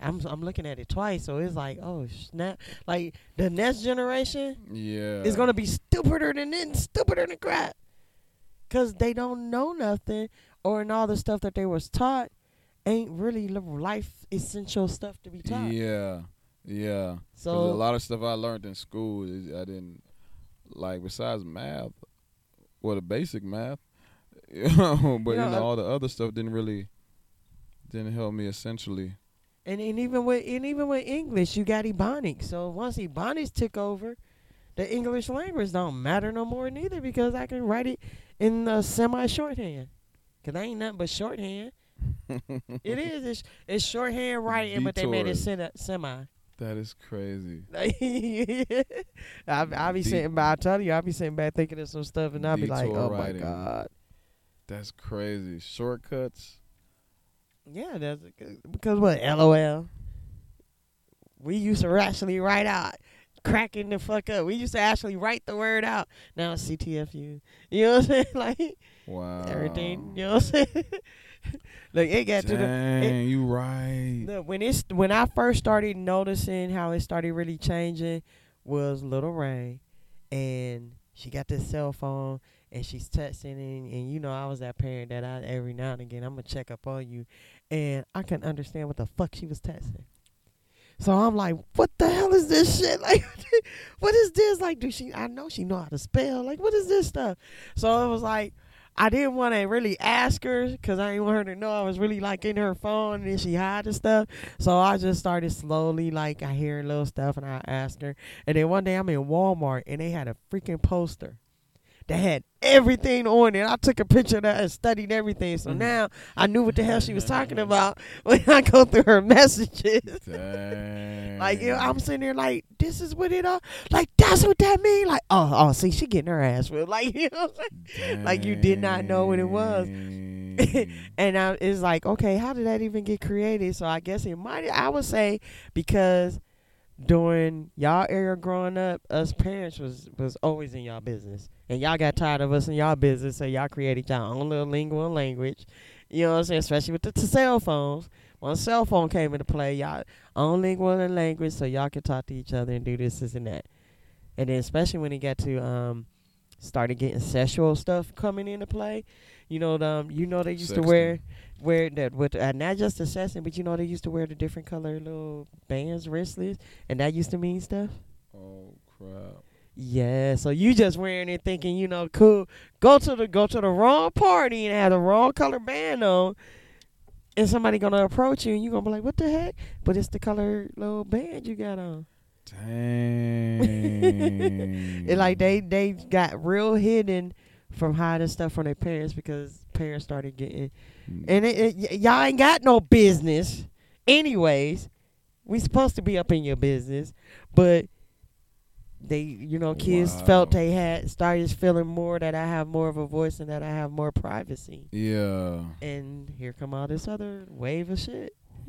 I'm I'm looking at it twice, so it's like oh snap! Like the next generation, yeah, is gonna be stupider than then, stupider than crap. Cause they don't know nothing, or in all the stuff that they was taught, ain't really life essential stuff to be taught. Yeah, yeah. So a lot of stuff I learned in school, I didn't like. Besides math, well, the basic math, you know, but You you know, know, uh, all the other stuff didn't really didn't help me essentially. And, and even with and even with English, you got Ebonics. So once Ebonics took over, the English language don't matter no more neither because I can write it in uh, semi shorthand. Cause I ain't nothing but shorthand. It is. It's, it's shorthand writing, but they made it sen- semi. That is crazy. I I be sitting by. I tell you, I be sitting back thinking of some stuff, and I be like, "Oh my god." That's crazy. Shortcuts. Yeah, that's because what? LOL. We used to actually write out, cracking the fuck up. We used to actually write the word out. Now it's CTFU. You know what I'm saying? Like Wow. everything. You know what I'm saying? like it got to the Dang, you right. Look, when it's when I first started noticing how it started really changing was Little Rain, and she got this cell phone and she's texting and, and you know I was that parent that I every now and again I'm gonna check up on you, and I couldn't understand what the fuck she was texting. So I'm like, what the hell is this shit? Like, what is this? Like, do she? I know she know how to spell. Like, what is this stuff? So it was like, I didn't want to really ask her because I didn't want her to know I was really like in her phone and she hide the stuff. So I just started slowly, like I hear little stuff and I ask her. And then one day I'm in Walmart and they had a freaking poster that had everything on it. I took a picture of that and studied everything. So Mhm. now I knew what the hell she was talking about when I go through her messages. Like you know, I'm sitting there like, this is what it all like. That's what that mean. Like, oh, oh, see, she getting her ass whipped. Like you know, what I'm saying? like you did not know what it was. And I, it's like, okay, how did that even get created? So I guess it might. I would say because during y'all era growing up, us parents was was always in y'all business, and y'all got tired of us in y'all business, so y'all created y'all own little lingual and language. You know what I'm saying? Especially with the t- cell phones. When cell phone came into play, y'all own lingual and language, so y'all could talk to each other and do this, this, and that. And then especially when it got to um, started getting sexual stuff coming into play. You know, the, um, you know they used to wear Sexting. Wear that with uh, not just sexting, but you know they used to wear the different color little bands, wristlets, and that used to mean stuff. Oh crap. Yeah, so you just wearing it thinking, you know, cool. Go to the go to the wrong party and have the wrong color band on, and somebody gonna approach you and you gonna be like, "What the heck?" But it's the color little band you got on. Dang. It like they they got real hidden from hiding stuff from their parents because parents started getting mm. and it, it, y'all ain't got no business anyways we supposed to be up in your business but they you know kids felt they had started feeling more that i have more of a voice and that i have more privacy yeah. and here come all this other wave of shit.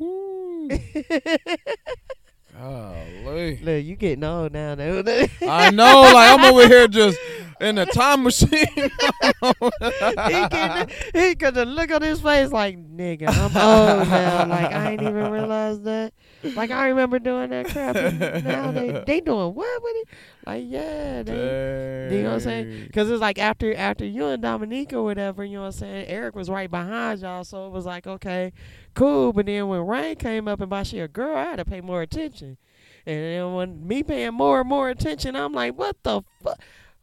Golly. look you getting old now though. I know, like I'm over here just in a time machine. he could he the look on his face like nigga i'm old now like i ain't even realized that like i remember doing that crap now they they doing what with it like yeah they You know what I'm saying? Because it's like after after you and Dominique or whatever, you know what I'm saying? Eric was right behind y'all, so it was like, okay, cool. But then when Rain came up and by she a girl, I had to pay more attention. And then when me paying more and more attention, I'm like, what the fuck?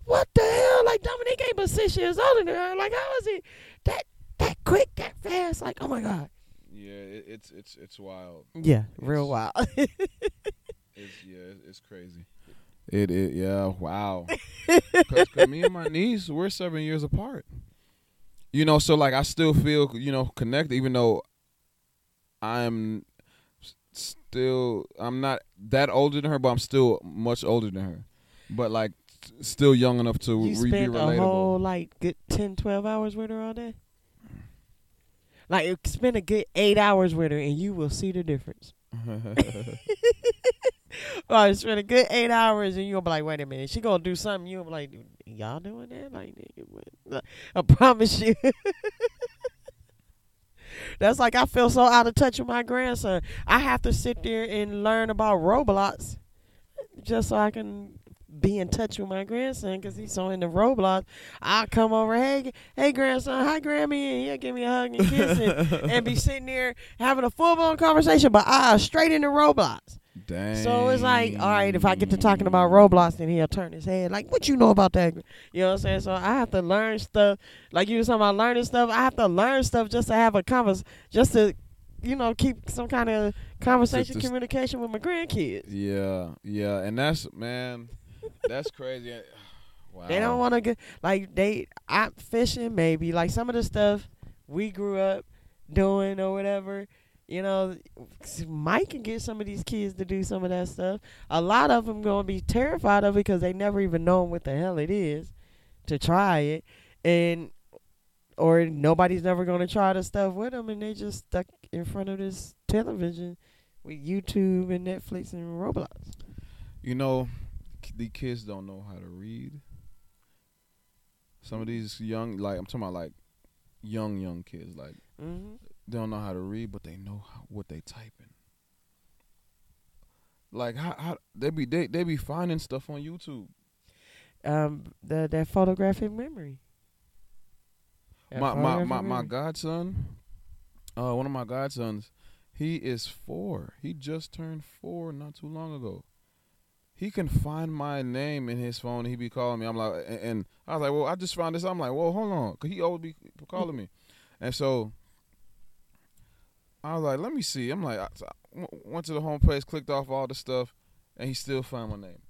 What the hell? Like Dominique ain't but six years older than her. Like how is he that that quick, that fast? Like oh my god. Yeah, it, it's it's it's wild. Yeah, real wild. It's yeah, it's, it's crazy. It it yeah, wow. Because me and my niece, we're seven years apart. You know, so like I still feel you know connected, even though I'm still I'm not that older than her, but I'm still much older than her. But like s- still young enough to you re- be spent a whole like good 10, 12 hours with her all day. Like spend a good eight hours with her, and you will see the difference. Or spend a good eight hours, and you'll be like, "Wait a minute, she gonna do something." You'll be like, "Y'all doing that?" Like, nigga, what? I promise you. That's like I feel so out of touch with my grandson. I have to sit there and learn about Roblox just so I can be in touch with my grandson because he's so into Roblox. I come over, hey, hey, grandson, hi, Grammy, and he'll give me a hug and kiss and, and be sitting there having a full blown conversation, but I straight into Roblox. Dang. So it's like, all right, if I get to talking about Roblox, then he'll turn his head. Like, what you know about that? You know what I'm saying? So I have to learn stuff. Like you were talking about learning stuff. I have to learn stuff just to have a convers, just to, you know, keep some kind of conversation, communication with my grandkids. Yeah, yeah, and that's man, that's crazy. Wow. They don't want to get like they. I'm fishing maybe like some of the stuff we grew up doing or whatever. You know, Mike can get some of these kids to do some of that stuff. A lot of them gonna be terrified of it because they never even know what the hell it is to try it, and or nobody's never gonna try the stuff with them, and they just stuck in front of this television with YouTube and Netflix and Roblox. You know, k- the kids don't know how to read. Some of these young, like I'm talking about, like young young kids, like Mm-hmm. they don't know how to read, but they know how, what they typing. Like how, how they be they they be finding stuff on YouTube. um the that photographic memory. That my my photographic my, my memory. godson, uh, one of my godsons, he is four. He just turned four not too long ago. He can find my name in his phone. He be calling me. I'm like, and, and I was like, well, I just found this. I'm like, well, hold on, cause he always be calling me, and so I was like, let me see. I'm like, I, so I w- went to the home page, clicked off all the stuff, and he still found my name.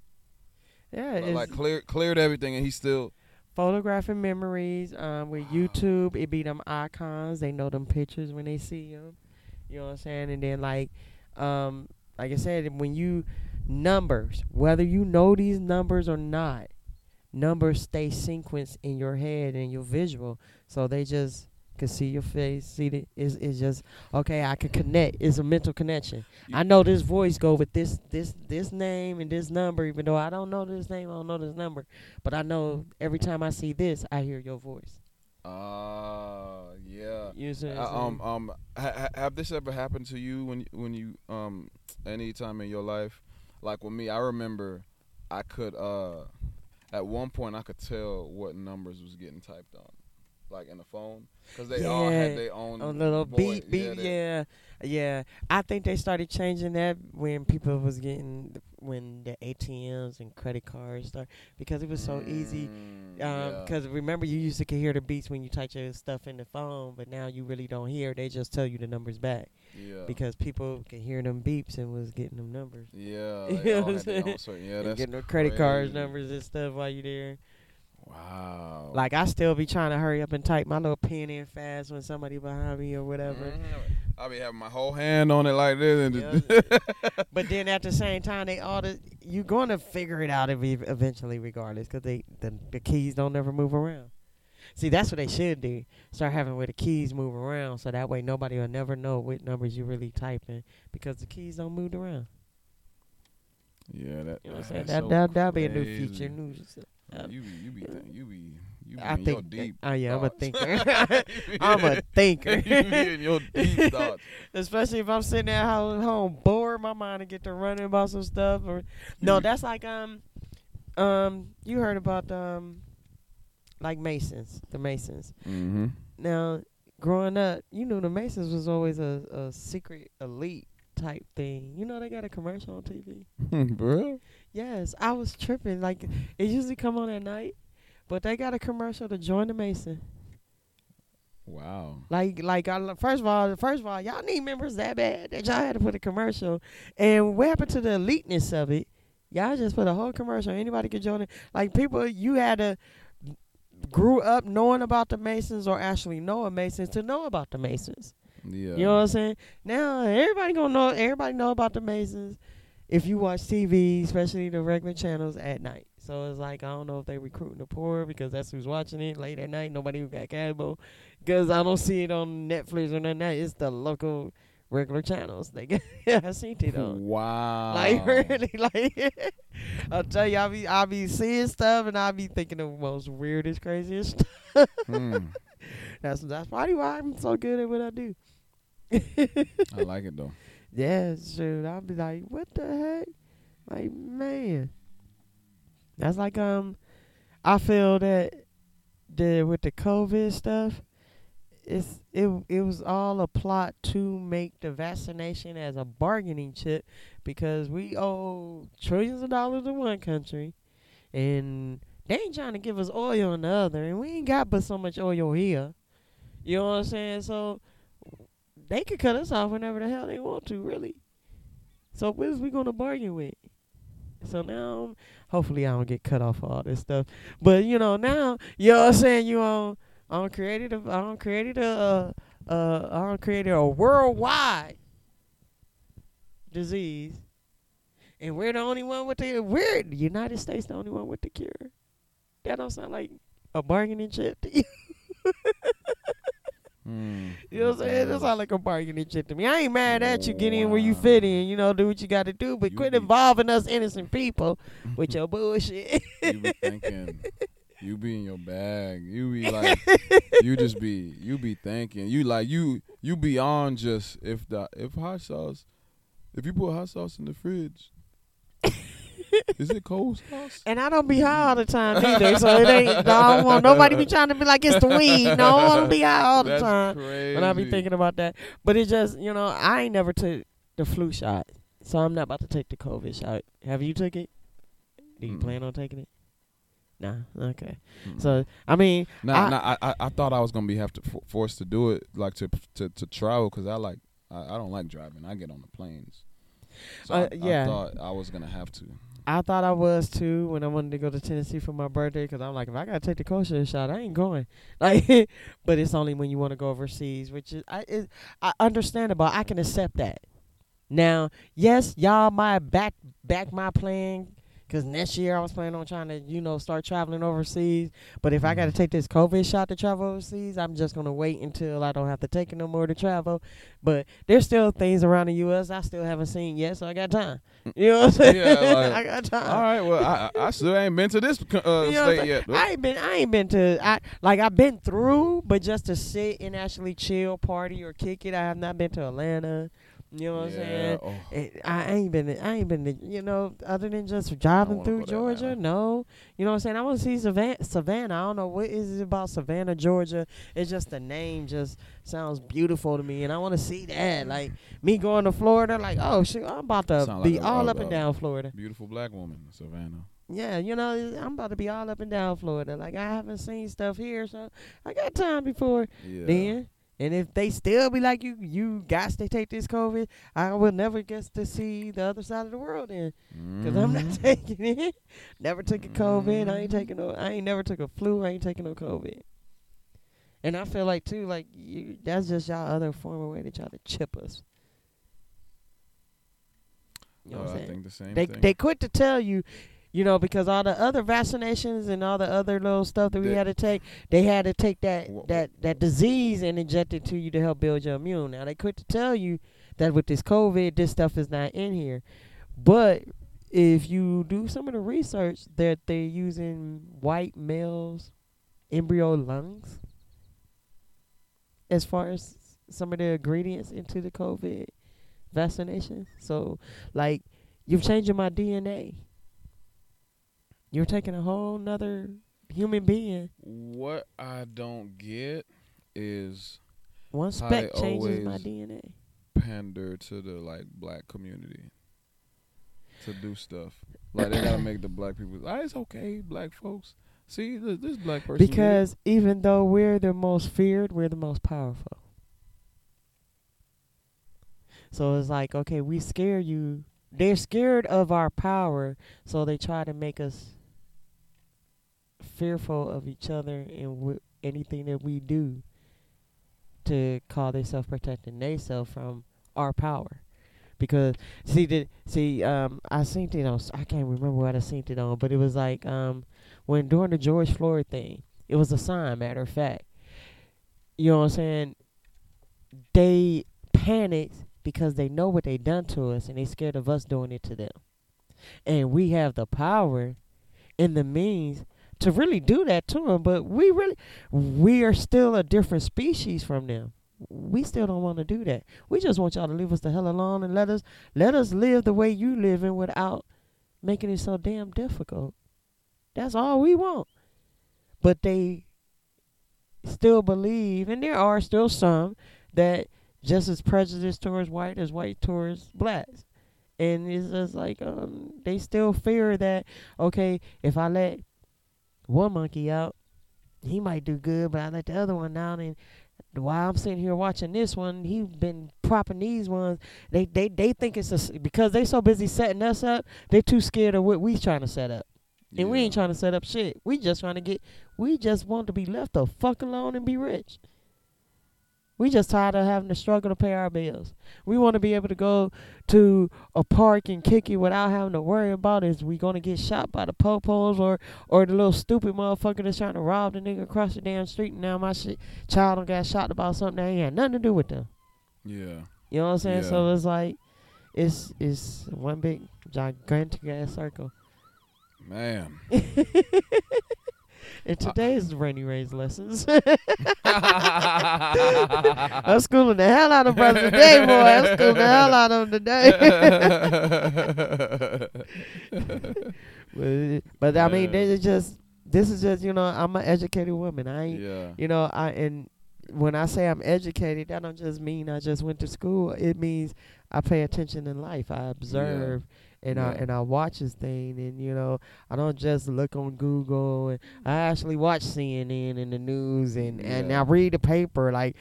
Yeah, Like, like cleared cleared everything, and he still. photographing memories. Um, with Wow. YouTube, it be them icons. They know them pictures when they see them. You know what I'm saying? And then like, um, like I said, when you numbers, whether you know these numbers or not, numbers stay sequenced in your head and your visual, so they just can see your face. See the it's, it's just okay. I can connect. It's a mental connection. I know this voice go with this this this name and this number, even though I don't know this name, I don't know this number, but I know every time I see this, I hear your voice. Ah, yeah. You see Uh, um, um, ha- ha- have this ever happened to you when when you um any time in your life? Like with me, I remember I could uh at one point I could tell what numbers was getting typed on, like in the phone, because they all had their own a little voice. beat, beat, they- yeah, yeah. I think they started changing that when people was getting when the ATMs and credit cards start because it was so easy. Mm, Um yeah. 'cause remember you used to hear the beats when you type your stuff in the phone, but now you really don't hear. They just tell you the numbers back yeah, because people can hear them beeps and was getting them numbers. yeah, You know what I'm saying? yeah, and that's getting the credit cards numbers and stuff while you're there. Wow. Like I still be trying to hurry up and type my little pen in fast when somebody behind me or whatever. Mhm. I be having my whole hand on it like this, and Yeah. just But then at the same time, they all the you're gonna figure it out ev- eventually, regardless, 'cause they the, the keys don't ever move around. See, that's what they should do. Start having where the keys move around, so that way nobody will never know what numbers you really typing because the keys don't move around. yeah, that You know what I'm that's saying? That so that that'll be a new feature. New. Uh, you be you be think, you be you be I in think. your deep. Oh yeah, I'm a thinker. I'm a thinker. you be in your deep thoughts. Especially if I'm sitting at home, home bored, my mind to get to running about some stuff. Or no, that's like um, um, you heard about um, like Masons, the Masons. Mm-hmm. Now, growing up, you knew the Masons was always a, a secret elite type thing. You know they got a commercial on TV. Bro. Yes, I was tripping. Like it usually come on at night, but they got a commercial to join the Mason. Wow. Like, like, I, first of all, first of all, y'all need members that bad that y'all had to put a commercial. And what happened to the eliteness of it? Y'all just put a whole commercial. Anybody could join it. Like people, you had to grew up knowing about the Masons or actually know a Masons to know about the Masons. Yeah. You know what I'm saying? Now everybody gonna know. Everybody know about the Masons if you watch TV, especially the regular channels at night. So it's like I don't know if they recruiting the poor because that's who's watching it late at night. Nobody who got cable because I don't see it on Netflix or nothing. It's the local regular channels. They get I seen it on. Wow. Like really, like I'll tell you, I be I be seeing stuff and I be thinking of the most weirdest, craziest. stuff. Hmm. That's that's probably why I'm so good at what I do. I like it though. Yeah, shoot. I'll be like, what the heck? Like, man. That's like um I feel that the with the COVID stuff, it's it it was all a plot to make the vaccination as a bargaining chip because we owe trillions of dollars to one country and they ain't trying to give us oil in the other and we ain't got but so much oil here. You know what I'm saying? So they could cut us off whenever the hell they want to, really. So what is we gonna bargain with? So now, hopefully, I don't get cut off all this stuff. But you know, now I'm saying. You on, on created a, on created a, uh, uh, on created a worldwide disease, and we're the only one with the we're the United States the only one with the cure. That don't sound like a bargaining chip to you. Hmm. You know what I'm saying? That sound like a bargaining chip to me. I ain't mad at you. Get in where you fit in. You know, do what you got to do, but You quit be- involving us innocent people with your bullshit. you be thinking you be in your bag. You be like you just be you be thinking. You like you you beyond just if the if hot sauce if you put hot sauce in the fridge. is it cold and I don't be high all the time either, so it ain't. I don't want nobody be trying to be like it's the weed. No, I don't be high all the That's time. crazy. When I be thinking about that, but it just you know I ain't never took the flu shot, so I'm not about to take the COVID shot. Have you took it? Do you Mm. plan on taking it? Nah. Okay. Mm. So I mean, Nah, I- nah, I, I I thought I was gonna be have to f- forced to do it like to to to travel because I like I, I don't like driving. I get on the planes. So Uh, I, yeah. I thought I was gonna have to. I thought I was too when I wanted to go to Tennessee for my birthday because I'm like, if I gotta take the COVID shot, I ain't going. Like, but it's only when you want to go overseas, which is I is I understandable. I can accept that. Now, yes, y'all might back back my plan because next year I was planning on trying to you know start traveling overseas. But if I got to take this COVID shot to travel overseas, I'm just gonna wait until I don't have to take it no more to travel. But there's still things around the U.S. I still haven't seen yet, so I got time. You know what I'm saying? Yeah, like- I got time. All right, well I I I still ain't been to this uh, You know state yet. though. I ain't been. I ain't been to. I like. I've been through, but just to sit and actually chill, party, or kick it. I have not been to Atlanta. You know what I'm saying? Oh. It, I ain't been. I ain't been. To, you know, other than just driving through Georgia. No, you know what I'm saying. I want to see Savannah. Savannah. I don't know what is it about Savannah, Georgia. It's just the name just sounds beautiful to me, and I want to see that. Like me going to Florida. Like oh shit, I'm about to Sound be like all up and down Florida. Beautiful black woman, Savannah. Yeah, you know, I'm about to be all up and down Florida. Like I haven't seen stuff here, so I got time before Yeah. then. And if they still be like you, you got to take this COVID. I will never get to see the other side of the world then, because I'm not Mhm. taking it. Never took a COVID. I ain't taking no. I ain't never took a flu. I ain't taking no COVID. And I feel like too, like you, that's just y'all other form of way to try to chip us. You know Uh, what I'm I saying? think the same they thing. they quit to tell you, you know, because all the other vaccinations and all the other little stuff that we They- had to take, they had to take that that that disease and inject it to you to help build your immune. Now they quit to tell you that with this COVID, this stuff is not in here, but if you do some of the research that they're using white males embryo lungs as far as some of the ingredients into the COVID vaccination. So like you're changing my DNA. You're taking a whole nother human being. What I don't get is One speck changes my DNA. pander to the like black community to do stuff. Like they gotta make the black people. Ah, it's okay, black folks. See, this, this black person. did. Because even though we're the most feared, we're the most powerful. So it's like, okay, we scare you. They're scared of our power, so they try to make us fearful of each other and w- anything that we do to call themselves protecting they themselves from our power. Because see, the, see, um, I seen it on. I can't remember what I seen it on, but it was like um, when during the George Floyd thing, it was a sign. Matter of fact, you know what I'm saying? They panicked because they know what they done to us, and they scared of us doing it to them. And we have the power and the means to really do that to them, but we really, we are still a different species from them. We still don't want to do that. We just want y'all to leave us the hell alone and let us let us live the way you live living without making it so damn difficult. That's all we want. But they still believe, and there are still some that just as prejudiced towards white as white towards blacks. And it's just like um, they still fear that okay, if I let one monkey out, he might do good, but I let the other one out, and while I'm sitting here watching this one, he been propping these ones. They they they think it's a because they so busy setting us up. They too scared of what we trying to set up. And we ain't trying to set up shit. We just trying to get. We just want to be left the fuck alone and be rich. We just tired of having to struggle to pay our bills. We want to be able to go to a park and kick it without having to worry about is we gonna get shot by the popos or or the little stupid motherfucker that's trying to rob the nigga across the damn street. And now my shit, child done got shot about something that ain't had nothing to do with them. Yeah. You know what I'm saying? Yeah. So it's like, it's it's one big gigantic ass circle. Man. And uh, today's the Rainy Ray's lessons. I'm schooling the hell out of brother today, boy. I'm schooling the hell out of him today. but, but I mean, this is just this is just you know I'm an educated woman. I ain't yeah. you know I and when I say I'm educated, that don't just mean I just went to school. It means I pay attention in life. I observe and I and I watch this thing, and you know I don't just look on Google. And I actually watch CNN and the news, and and Yeah. I read the paper. Like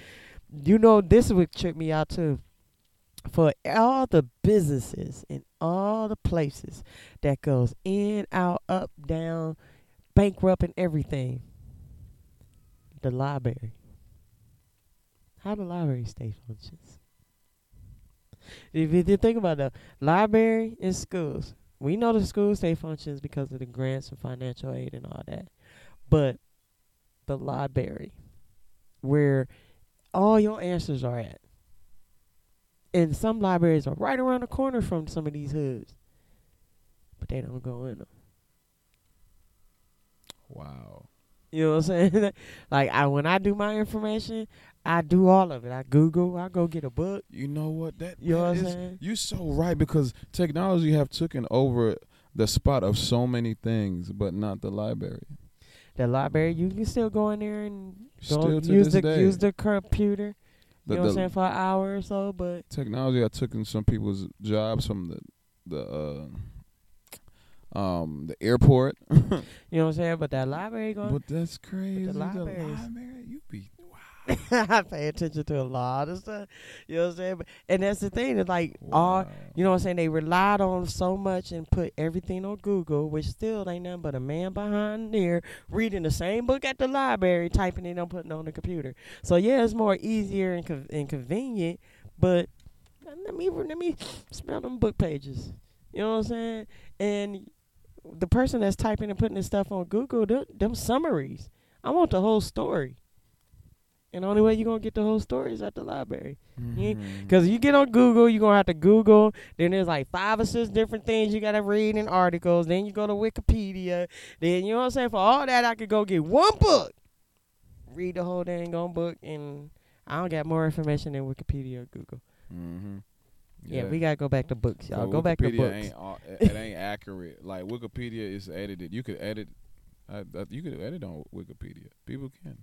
you know, this would trick me out too. For all the businesses and all the places that goes in, out, up, down, bankrupt, and everything. The library. How the library stay functions. If you think about the library and schools, we know the schools stay functions because of the grants and financial aid and all that. But the library, where all your answers are at, and some libraries are right around the corner from some of these hoods, but they don't go in them. Wow. You know what I'm saying? like I when I do my information, I do all of it. I Google, I go get a book. You know what? That, You know what I'm saying? You're so right because technology have taken over the spot of so many things, but not the library. The library, you can still go in there and go use the day, use the computer. the, you know what I'm saying for an hour or so, but technology have taken some people's jobs from the the uh, um the airport. you know what I'm saying. But that library going, but that's crazy. The libraries- library, you be. I pay attention to a lot of stuff. You know what I'm saying. But, and that's the thing. It's like all You know what I'm saying? They relied on so much and put everything on Google, which still ain't nothing but a man behind there reading the same book at the library, typing it and putting it on the computer. So yeah, it's more easier and, con- and convenient, but let me let me smell them book pages. You know what I'm saying? And the person that's typing and putting this stuff on Google, them, them summaries. I want the whole story. And the only way you're going to get the whole story is at the library. Because you get on Google, you're going to have to Google. Then there's like five or six different things you got to read in articles. Then you go to Wikipedia. Then, you know what I'm saying? For all that, I could go get one book. Read the whole dang on book. And I don't got more information than Wikipedia or Google. Mhm. Yeah, we got to go back to books, y'all. So go back to books. Ain't all, it ain't accurate. Like Wikipedia is edited. You could edit. You could edit on Wikipedia. People can.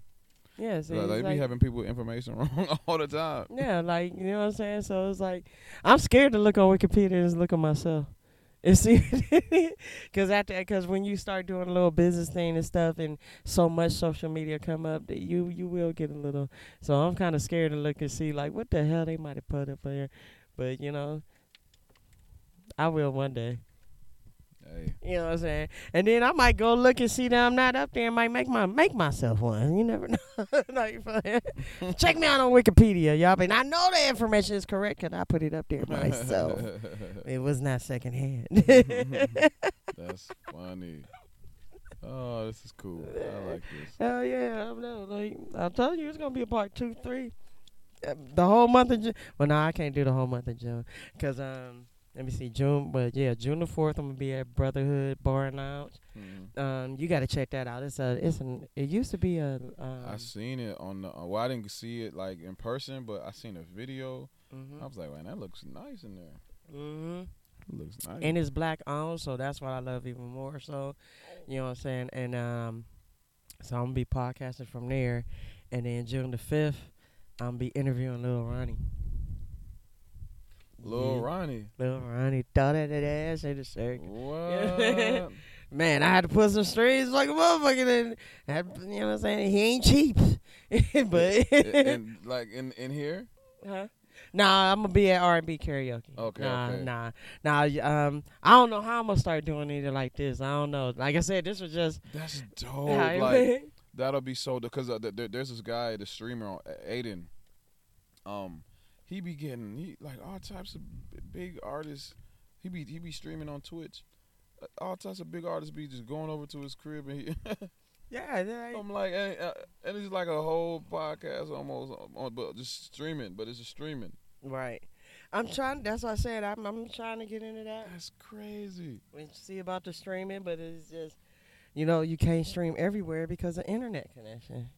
Yeah, see, like, they be having people information wrong all the time. Yeah, like you know what I'm saying. So it's like I'm scared to look on Wikipedia and just look at myself. And see, because after, because when you start doing a little business thing and stuff, and so much social media come up, that you you will get a little. So I'm kind of scared to look and see like what the hell they might have put up there, but you know, I will one day. Hey, You know what I'm saying? And then I might go look and see that I'm not up there and might make my make myself one. You never know. no, you Check me out on Wikipedia, y'all. But I know the information is correct because I put it up there myself. it was not secondhand. That's funny. Oh, this is cool. I like this. Hell yeah, I know. Like I told you, it's gonna be a part two, three. Uh, The whole month of June. Well, no, I can't do the whole month of June because um, let me see, June. But yeah, June the fourth, I'm gonna be at Brotherhood Bar and Lounge. Mhm. Um, you got to check that out. It's a, it's an. It used to be a. Um, I seen it on the. Uh, well, I didn't see it like in person, but I seen a video. mhm. I was like, man, that looks nice in there. Mhm. It looks nice. And it's black owned, so that's what I love even more. So, you know what I'm saying? And um, so I'm gonna be podcasting from there, and then June the fifth, I'm gonna be interviewing Lil Ronnie. Lil Yeah. Ronnie. Lil Ronnie, thought that ass in the circle. What? Man, I had to put some strings like a motherfucker in. I you know what I'm saying? He ain't cheap, but and like in in here. Huh? Nah, I'm gonna be at R and B karaoke. Okay, Nah, okay. nah, nah. Um, I don't know how I'm gonna start doing it like this. I don't know. Like I said, this was just. That's dope. like that'll be so because uh, th- th- there's this guy, the streamer, on Adin. Um, he be getting he like all types of big artists. He be he be streaming on Twitch. Uh, All types of big artists be just going over to his crib and he. yeah. I'm like, and, uh, and it's like a whole podcast almost, on, but just streaming. But it's just streaming. Right. I'm trying. That's what I said. I'm. I'm trying to get into that That's crazy. and see about the streaming, but it's just, you know, you can't stream everywhere because of internet connection,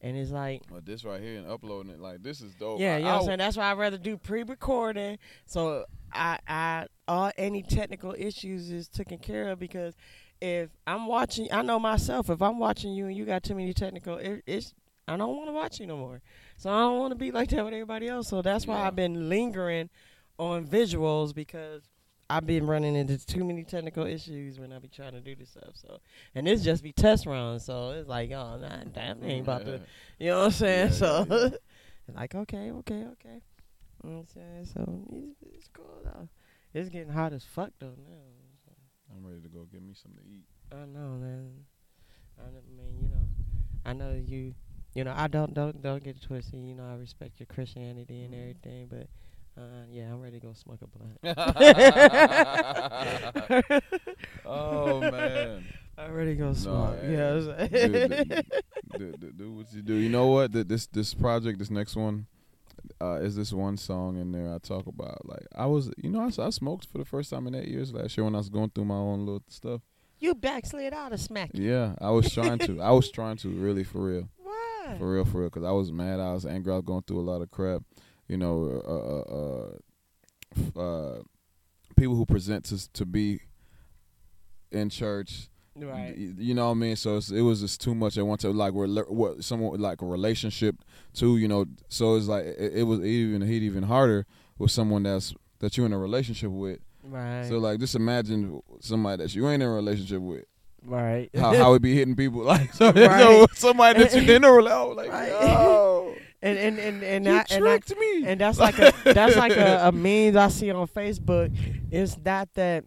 and it's like. But this right here and uploading it, like this is dope. Yeah, I- you know what I I'm saying. That's why I'd rather do pre-recording. So I, I, all any technical issues is taken care of because if I'm watching, I know myself. If I'm watching you and you got too many technical, it, it's I don't want to watch you no more. So I don't want to be like that with everybody else. So that's why Yeah. I've been lingering on visuals because I've been running into too many technical issues when I be trying to do this stuff. So and this just be test runs. So it's like, oh, nah, damn, ain't about to. You know what I'm saying? Yeah, so, yeah, like, okay, okay, okay. You know what I'm saying? So, it's, it's cool, though. It's getting hot as fuck, though, now. I'm ready to go get me something to eat. I know, man. I mean, you know, I know you, you know, I don't, don't, don't get it twisted. You know, I respect your Christianity and mm-hmm. everything, but, uh, yeah, I'm ready to go smoke a blunt. oh man. I'm ready to go No, smoke. hey, yeah. do, do, do, do, do what you do. You know what? Th- This this project, this next one, uh, is this one song in there I talk about. Like I was, you know, I smoked for the first time in eight years last year when I was going through my own little stuff. you backslid out of smack. Yeah, I was trying to. I was trying to really for real, Why? for real, for real. Because I was mad. I was angry. I was going through a lot of crap. You know, uh, uh, uh, uh, people who present to to be in church right. You know what I mean? So it's, it was just too much at one time. Like we're what someone like a relationship too. You know, so it's like it, it was even hit even harder with someone that's that you're in a relationship with. Right. So like just imagine somebody that you ain't in a relationship with. right. How how it be hitting people like so, Right. so somebody that you in a relationship like Right. oh and and and and, I, and I, me. and that's like a that's like a, a memes I see on Facebook. It's not that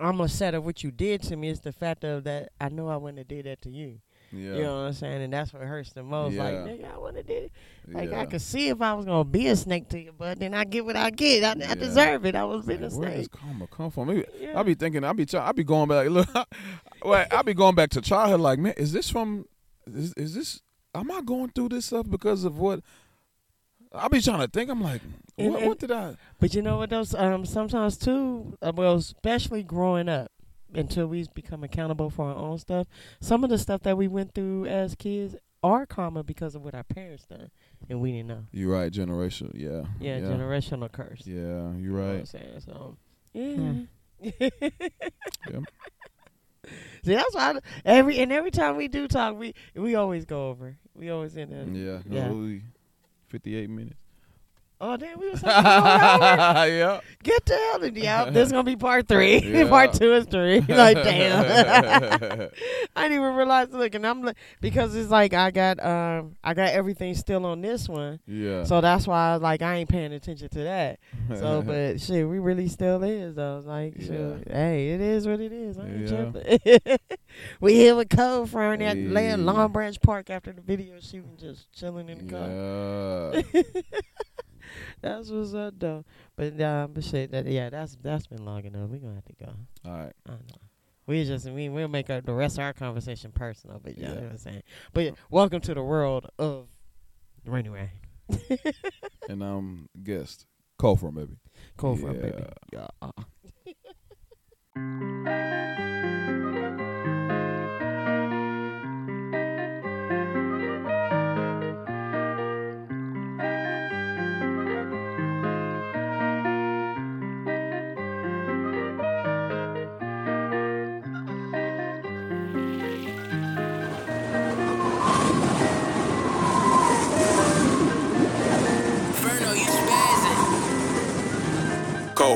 I'm upset of what you did to me. It's the fact of that I know I wouldn't have did that to you. yeah. You know what I'm saying? And that's what hurts the most. Like nigga, I wouldn't have did it. Like yeah. I could see if I was gonna be a snake to you, but then I get what I get. I, I Yeah. deserve it. I was being Like, a where does karma come from? Maybe Yeah. I be thinking, I be, I be going back. Look, well, I be going back to childhood. Like, man, is this from? Is, is this? Am I going through this stuff because of what? I'll be trying to think. I'm like, what, and- what did I? But you know what? Those um sometimes too. Uh, well, especially growing up, until we become accountable for our own stuff. Some of the stuff that we went through as kids are karma because of what our parents done, and we didn't know. You're right. Generational. Yeah. Yeah, Yeah. generational curse. Yeah. You're You know what I'm right. saying? So, yeah. Hmm. Yep. See, that's why I, every and every time we do talk, we we always go over. We always end up. Yeah. Yeah. No, Fifty-eight minutes. Oh damn, we was about yeah. Get the hell in yeah. This is gonna be part three. Yeah. part two is three. like damn. I didn't even realize. Look, and I'm like because it's like I got um I got everything still on this one, yeah. so that's why I was like I ain't paying attention to that. So, but shit, we really still is though. Like, shit, hey, it is what it is. Yeah. we here with Cold Front at Hey. Long Branch Park after the video shooting, just chilling in the car. Yeah. That's what's up though. But um, but shit, that yeah, that's that's been long enough. We gonna have to go. All right. I know. We just we we'll make our, the rest of our conversation personal, but yeah, you know what I'm saying. But yeah, welcome to the world of Rainy Ray. And um, guest call for him, baby. Cold Front baby. Yeah.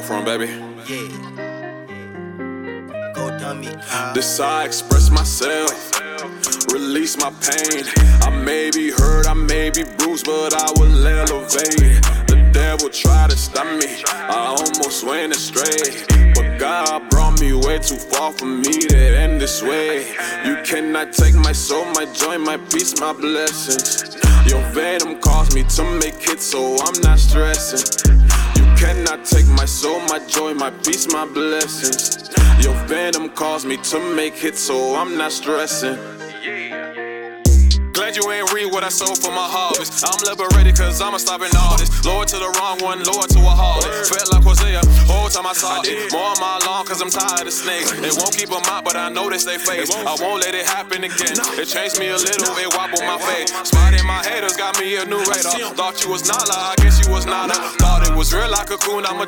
from baby. Yeah. Go dummy. This I express myself, release my pain. I may be hurt, I may be bruised, but I will elevate. The devil tried to stop me, I almost went astray. But God brought me way too far for me to end this way. You cannot take my soul, my joy, my peace, my blessings. Your venom caused me to make it, so I'm not stressing. Cannot take my soul, my joy, my peace, my blessings. Your venom caused me to make hits, so I'm not stressing. Glad you ain't read what I sold for my harvest. I'm liberated cause I'm a stopping artist. Lord to the wrong one, Lord to a harlot. Felt like Hosea, whole time I saw it. More my lawn cause I'm tired of snakes. It won't keep them out, but I know they face. I won't let it happen again. It changed me a little, it wobbled my face. Spotting my haters got me a new radar. Thought you was Nala, I guess you was Nana. Thought it was real like cocoon, I'm a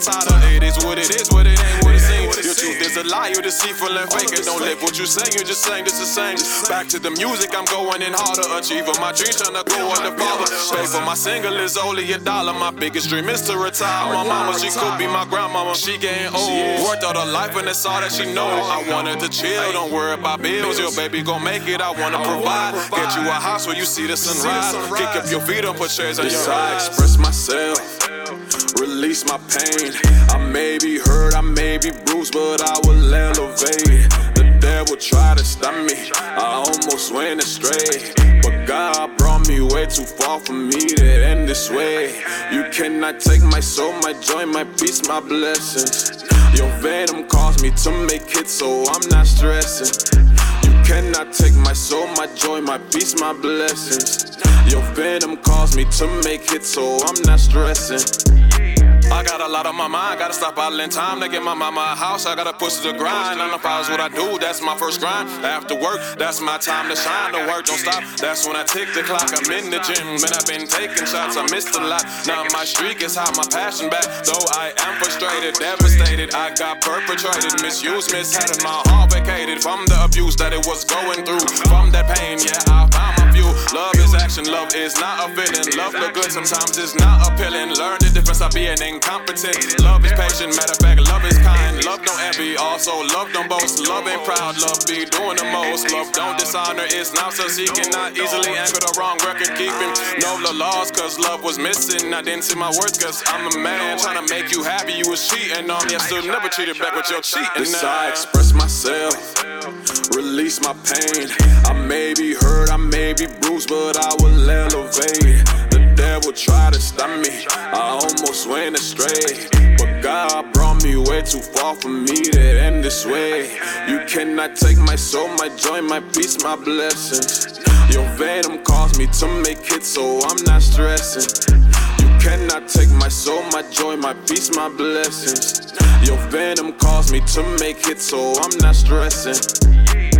It is what it is, what it ain't what it seems. Your truth is a lie, you're deceitful and fake it. Don't live what you say, you just saying this the same. Back to the music, I'm going in harder. Achieving my dreams, trying to go on undercover. Pay for my single is only a dollar. My biggest dream is to retire. My mama, she could be my grandmama. She getting old. Worked all her life and it's all that she know. I wanted to chill, don't worry about bills. Your baby gon' make it, I wanna provide. Get you a house where you see the sunrise. Kick up your feet and put chairs on your eyes. express myself release my pain. I may be hurt, I may be bruised, but I will elevate. The devil tried to stop me, I almost went astray. But God brought me way too far for me to end this way. You cannot take my soul, my joy, my peace, my blessings. Your venom caused me to make hits, so I'm not stressing. You cannot take my soul, my joy, my peace, my blessings. Your venom caused me to make hits, so I'm not stressing. I got a lot on my mind, gotta stop idling time to get my mama a house. I gotta push to the grind. Nine to five is what I do, that's my first grind. After work, that's my time to shine. The work don't stop, that's when I tick the clock. I'm in the gym, man, I've been taking shots, I missed a lot. Now my streak is hot, my passion back. Though I am frustrated, devastated, I got perpetrated, misused, mishandled, my heart vacated from the abuse that it was going through. From that pain, yeah, I. Love is action, love is not a feeling. Love look good, sometimes it's not appealing. Learn the difference of being incompetent. Love is patient, matter of fact, love is kind. Love don't envy, also love don't boast. Love ain't proud, love be doing the most. Love don't dishonor, it's not so seeking. Not easily anchor the wrong record keeping. Know the laws, cause love was missing. I didn't see my words, cause I'm a man. Trying to make you happy, you was cheating on me. I still never treated back with your cheating. This I express myself release my pain. I may be hurt, I may be bruised, but I will elevate. The devil tried to stop me, I almost went astray. But God brought me way too far for me to end this way. You cannot take my soul, my joy, my peace, my blessings. Your venom caused me to make it, so I'm not stressing. Cannot take my soul, my joy, my peace, my blessings. Your venom caused me to make hits, so I'm not stressing.